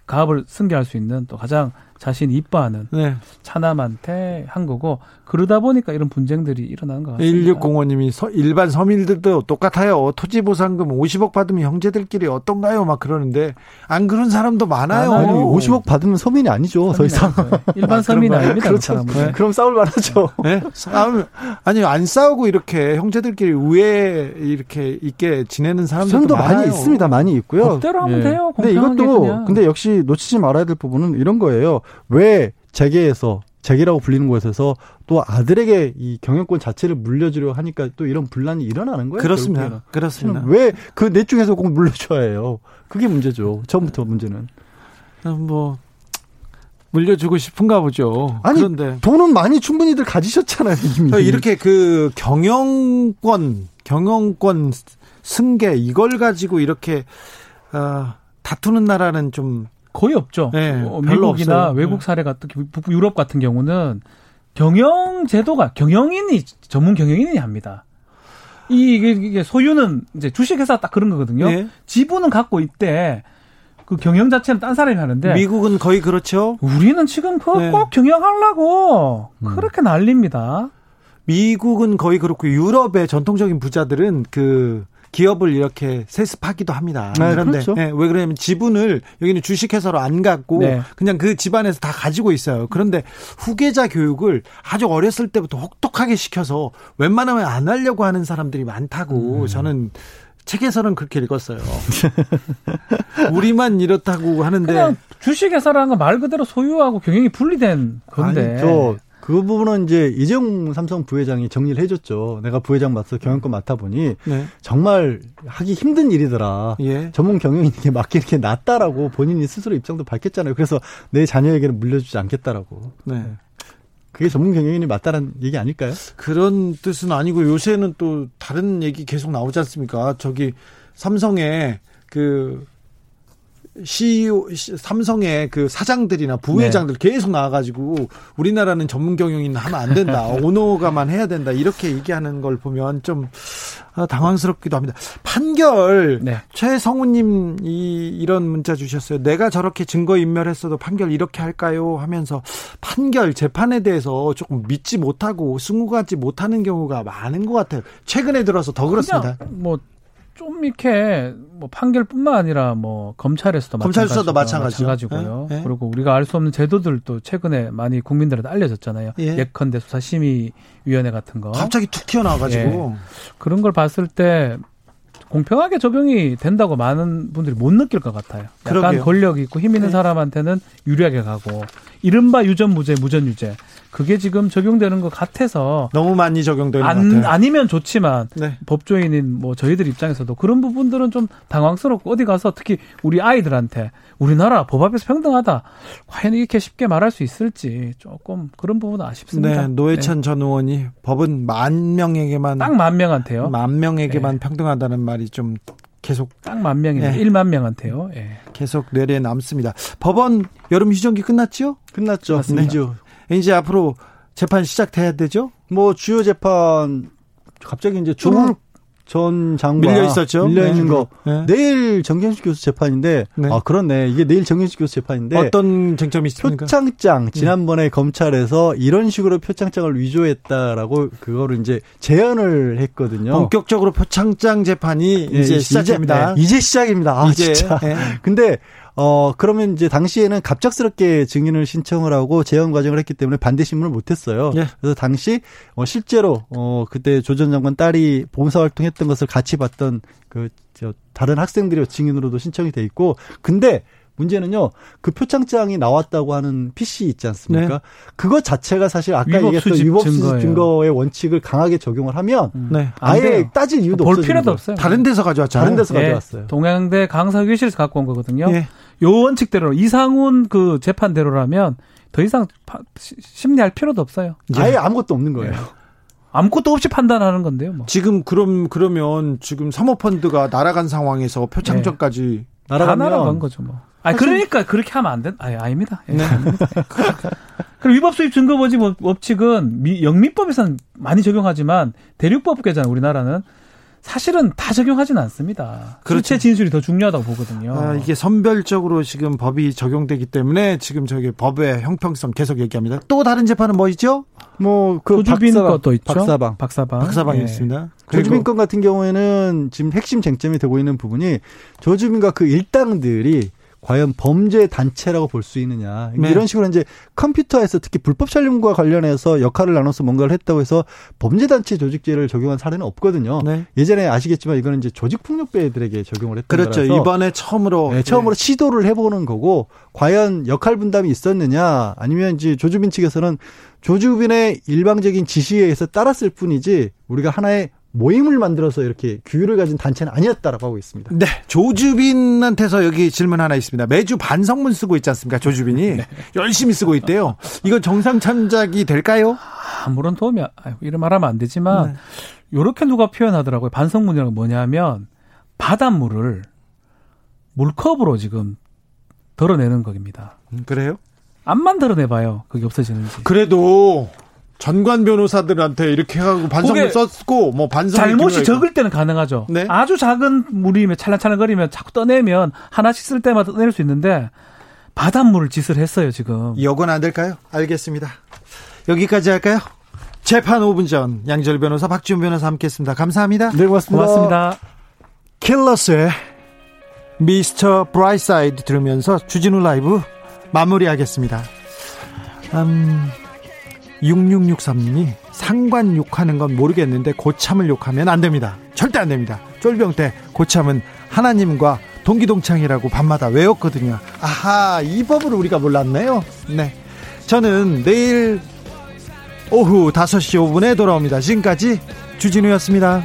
가업을 승계할 수 있는 또 가장 자신이 이뻐하는 네. 차남한테 한 거고 그러다 보니까 이런 분쟁들이 일어나는 것 같습니다. 1605님이 일반 서민들도 똑같아요. 토지보상금 50억 받으면 형제들끼리 어떤가요? 막 그러는데 안 그런 사람도 많아요. 아니, 50억 받으면 서민이 아니죠. 더 이상. 일반 아, 서민 아닙니다. 그렇죠. 네. 그럼 싸울 만하죠. 네? 싸움 아니 안 싸우고 이렇게 형제들끼리 우애 이렇게 있게 지내는 사람들도 많이 있습니다. 많이 있고요. 법대로 하면 예. 돼요. 근데 이것도 그냥. 근데 역시 놓치지 말아야 될 부분은 이런 거예요. 왜 재계에서 재계라고 불리는 곳에서 또 아들에게 이 경영권 자체를 물려주려 하니까 또 이런 분란이 일어나는 거예요. 그렇습니다. 결국에는. 그렇습니다. 왜그넷 중에서 꼭 물려줘야 해요? 그게 문제죠. 처음부터 문제는. 뭐 물려주고 싶은가 보죠. 아니, 그런데 돈은 많이 충분히들 가지셨잖아요. 이미. 이렇게 그 경영권, 경영권 승계 이걸 가지고 이렇게 어, 다투는 나라는 좀 거의 없죠. 네, 어, 미국이나 없어요. 외국 네. 사례 같은 북부 유럽 같은 경우는 경영 제도가 경영인이 전문 경영인이 합니다. 이게, 이게 소유는 이제 주식회사 딱 그런 거거든요. 네. 지분은 갖고 있대. 그 경영 자체는 딴 사람이 하는데 미국은 거의 그렇죠. 우리는 지금 그거 네. 꼭 경영하려고 음. 그렇게 난립니다. 미국은 거의 그렇고 유럽의 전통적인 부자들은 그 기업을 이렇게 세습하기도 합니다. 네, 그런데 그렇죠. 네, 왜 그러냐면 지분을 여기는 주식회사로 안 갖고 네. 그냥 그 집안에서 다 가지고 있어요. 그런데 후계자 교육을 아주 어렸을 때부터 혹독하게 시켜서 웬만하면 안 하려고 하는 사람들이 많다고 음. 저는 책에서는 그렇게 읽었어요. 우리만 이렇다고 하는데 주식회사라는 건 말 그대로 소유하고 경영이 분리된 건데. 아니, 그 부분은 이제 이재용 삼성 부회장이 정리를 해줬죠. 내가 부회장 맡아서 경영권 맡아보니 네. 정말 하기 힘든 일이더라. 예. 전문 경영인에게 맡기는 게 낫다라고 본인이 스스로 입장도 밝혔잖아요. 그래서 내 자녀에게는 물려주지 않겠다라고. 네. 그게 전문 경영인이 맞다는 얘기 아닐까요? 그런 뜻은 아니고 요새는 또 다른 얘기 계속 나오지 않습니까? 저기 삼성의 그 CEO 삼성의 그 사장들이나 부회장들 네. 계속 나와가지고 우리나라는 전문 경영인 하면 안 된다 오너가만 해야 된다 이렇게 얘기하는 걸 보면 좀 아, 당황스럽기도 합니다. 판결 네. 최성우님 이 이런 문자 주셨어요. 내가 저렇게 증거 인멸했어도 판결 이렇게 할까요? 하면서 판결 재판에 대해서 조금 믿지 못하고 승우하지 못하는 경우가 많은 것 같아요. 최근에 들어서 더 그렇습니다. 뭐 좀 이렇게 뭐 판결뿐만 아니라 뭐 검찰에서도 검찰에서도 마찬가지죠. 마찬가지고요. 네? 네. 그리고 우리가 알 수 없는 제도들도 최근에 많이 국민들한테 알려졌잖아요. 예. 예컨대 수사심의위원회 같은 거. 갑자기 툭 튀어나와가지고 예. 그런 걸 봤을 때 공평하게 적용이 된다고 많은 분들이 못 느낄 것 같아요. 약간 그러게요. 권력이 있고 힘 있는 네. 사람한테는 유리하게 가고 이른바 유전 무죄, 무전 유죄 그게 지금 적용되는 것 같아서 너무 많이 적용되는 안, 것 같아요. 아니면 좋지만 네. 법조인인 뭐 저희들 입장에서도 그런 부분들은 좀 당황스럽고 어디 가서 특히 우리 아이들한테 우리나라 법 앞에서 평등하다 과연 이렇게 쉽게 말할 수 있을지 조금 그런 부분은 아쉽습니다. 네, 노회찬 네. 전 의원이 법은 만 명에게만 딱 만 명한테요. 만 명에게만 네. 평등하다는 말이 좀 계속 딱 만 명이네. 네. 1만 명한테요. 예. 계속 내래 남습니다. 법원 여름 휴전기 끝났죠? 끝났죠. 맞습니다. 네. 이제 앞으로 재판 시작돼야 되죠? 뭐 주요 재판 갑자기 이제 조국 전 장관 밀려 있었죠. 밀려 있는 네. 거 네. 내일 정경식 교수 재판인데 네. 아 그렇네 이게 내일 정경식 교수 재판인데 어떤 쟁점이 있습니까? 표창장 네. 지난번에 검찰에서 이런 식으로 표창장을 위조했다라고 그거를 이제 재연을 했거든요. 본격적으로 표창장 재판이 네, 이제 시작됩니다. 이제, 이제 시작입니다. 아, 이제 진짜. 근데 어, 그러면 이제 당시에는 갑작스럽게 증인을 신청을 하고 재연 과정을 했기 때문에 반대 신문을 못 했어요. 예. 그래서 당시 어, 실제로 어, 그때 조 전 장관 딸이 봉사 활동했던 것을 같이 봤던 그 저 다른 학생들이 증인으로도 신청이 돼 있고 근데 문제는요, 그 표창장이 나왔다고 하는 PC 있지 않습니까? 네. 그거 자체가 사실 아까 얘기했던 위법 수집 증거의 원칙을 강하게 적용을 하면 음. 네. 아예 따질 이유도 볼 필요도 없어요. 다른 데서 가져왔잖아요. 다른 데서 네. 가져왔어요. 동양대 강사 교실에서 갖고 온 거거든요. 네. 요 원칙대로 이상훈 그 재판대로라면 더 이상 심리할 필요도 없어요. 아예 아무것도 없는 거예요. 네. 아무것도 없이 판단하는 건데요. 뭐. 지금 그럼 그러면 지금 사모펀드가 날아간 상황에서 표창장까지 네. 날아가면 날아간 거죠 뭐. 아 그러니까 그렇게 하면 안 된. 아 아닙니다. 예, 네. 그리고 위법 수입 증거 모집 법칙은 미, 영미법에서는 많이 적용하지만 대륙법계잖아요. 우리나라는 사실은 다 적용하지는 않습니다. 그렇죠. 실체 진술이 더 중요하다고 보거든요. 아, 이게 선별적으로 지금 법이 적용되기 때문에 지금 저기 법의 형평성 계속 얘기합니다. 또 다른 재판은 뭐 있죠? 뭐그 조주빈 것도 있죠. 박사방. 박사방. 박사방이 예. 있습니다. 조주빈 건 같은 경우에는 지금 핵심 쟁점이 되고 있는 부분이 조주빈과 그 일당들이 과연 범죄 단체라고 볼 수 있느냐 네. 이런 식으로 이제 컴퓨터에서 특히 불법 촬영과 관련해서 역할을 나눠서 뭔가를 했다고 해서 범죄 단체 조직죄를 적용한 사례는 없거든요. 네. 예전에 아시겠지만 이거는 이제 조직 폭력배들에게 적용을 했던 그렇죠. 거라서 이번에 처음으로 네, 처음으로 네. 시도를 해보는 거고 과연 역할 분담이 있었느냐 아니면 이제 조주빈 측에서는 조주빈의 일방적인 지시에 의해서 따랐을 뿐이지 우리가 하나의 모임을 만들어서 이렇게 규율을 가진 단체는 아니었다라고 하고 있습니다. 네. 조주빈한테서 여기 질문 하나 있습니다. 매주 반성문 쓰고 있지 않습니까? 조주빈이. 네. 열심히 쓰고 있대요. 이거 정상 참작이 될까요? 아무런 도움이, 이런 말 하면 안 되지만, 네. 요렇게 누가 표현하더라고요. 반성문이라는 뭐냐면, 바닷물을 물컵으로 지금 덜어내는 겁니다. 음, 그래요? 앞만 덜어내봐요. 그게 없어지는지. 그래도 전관 변호사들한테 이렇게 해가지고 반성문 썼고 뭐 반성 잘못이 적을 때는 가능하죠. 네? 아주 작은 물이면 찰랑찰랑거리면 자꾸 떠내면 하나씩 쓸 때마다 떠낼 수 있는데 바닷물을 짓을 했어요 지금. 이건 안 될까요? 알겠습니다. 여기까지 할까요? 재판 5분 전 양절 변호사 박지훈 변호사 함께했습니다. 감사합니다. 네 고맙습니다. 고맙습니다. 킬러스의 미스터 브라이사이드 들으면서 주진우 라이브 마무리하겠습니다. 음, 6663님이 상관 욕하는 건 모르겠는데 고참을 욕하면 안 됩니다. 절대 안 됩니다. 쫄병 때 고참은 하나님과 동기동창이라고 밤마다 외웠거든요. 아하, 이 법을 우리가 몰랐네요. 네. 저는 내일 오후 5시 5분에 돌아옵니다. 지금까지 주진우였습니다.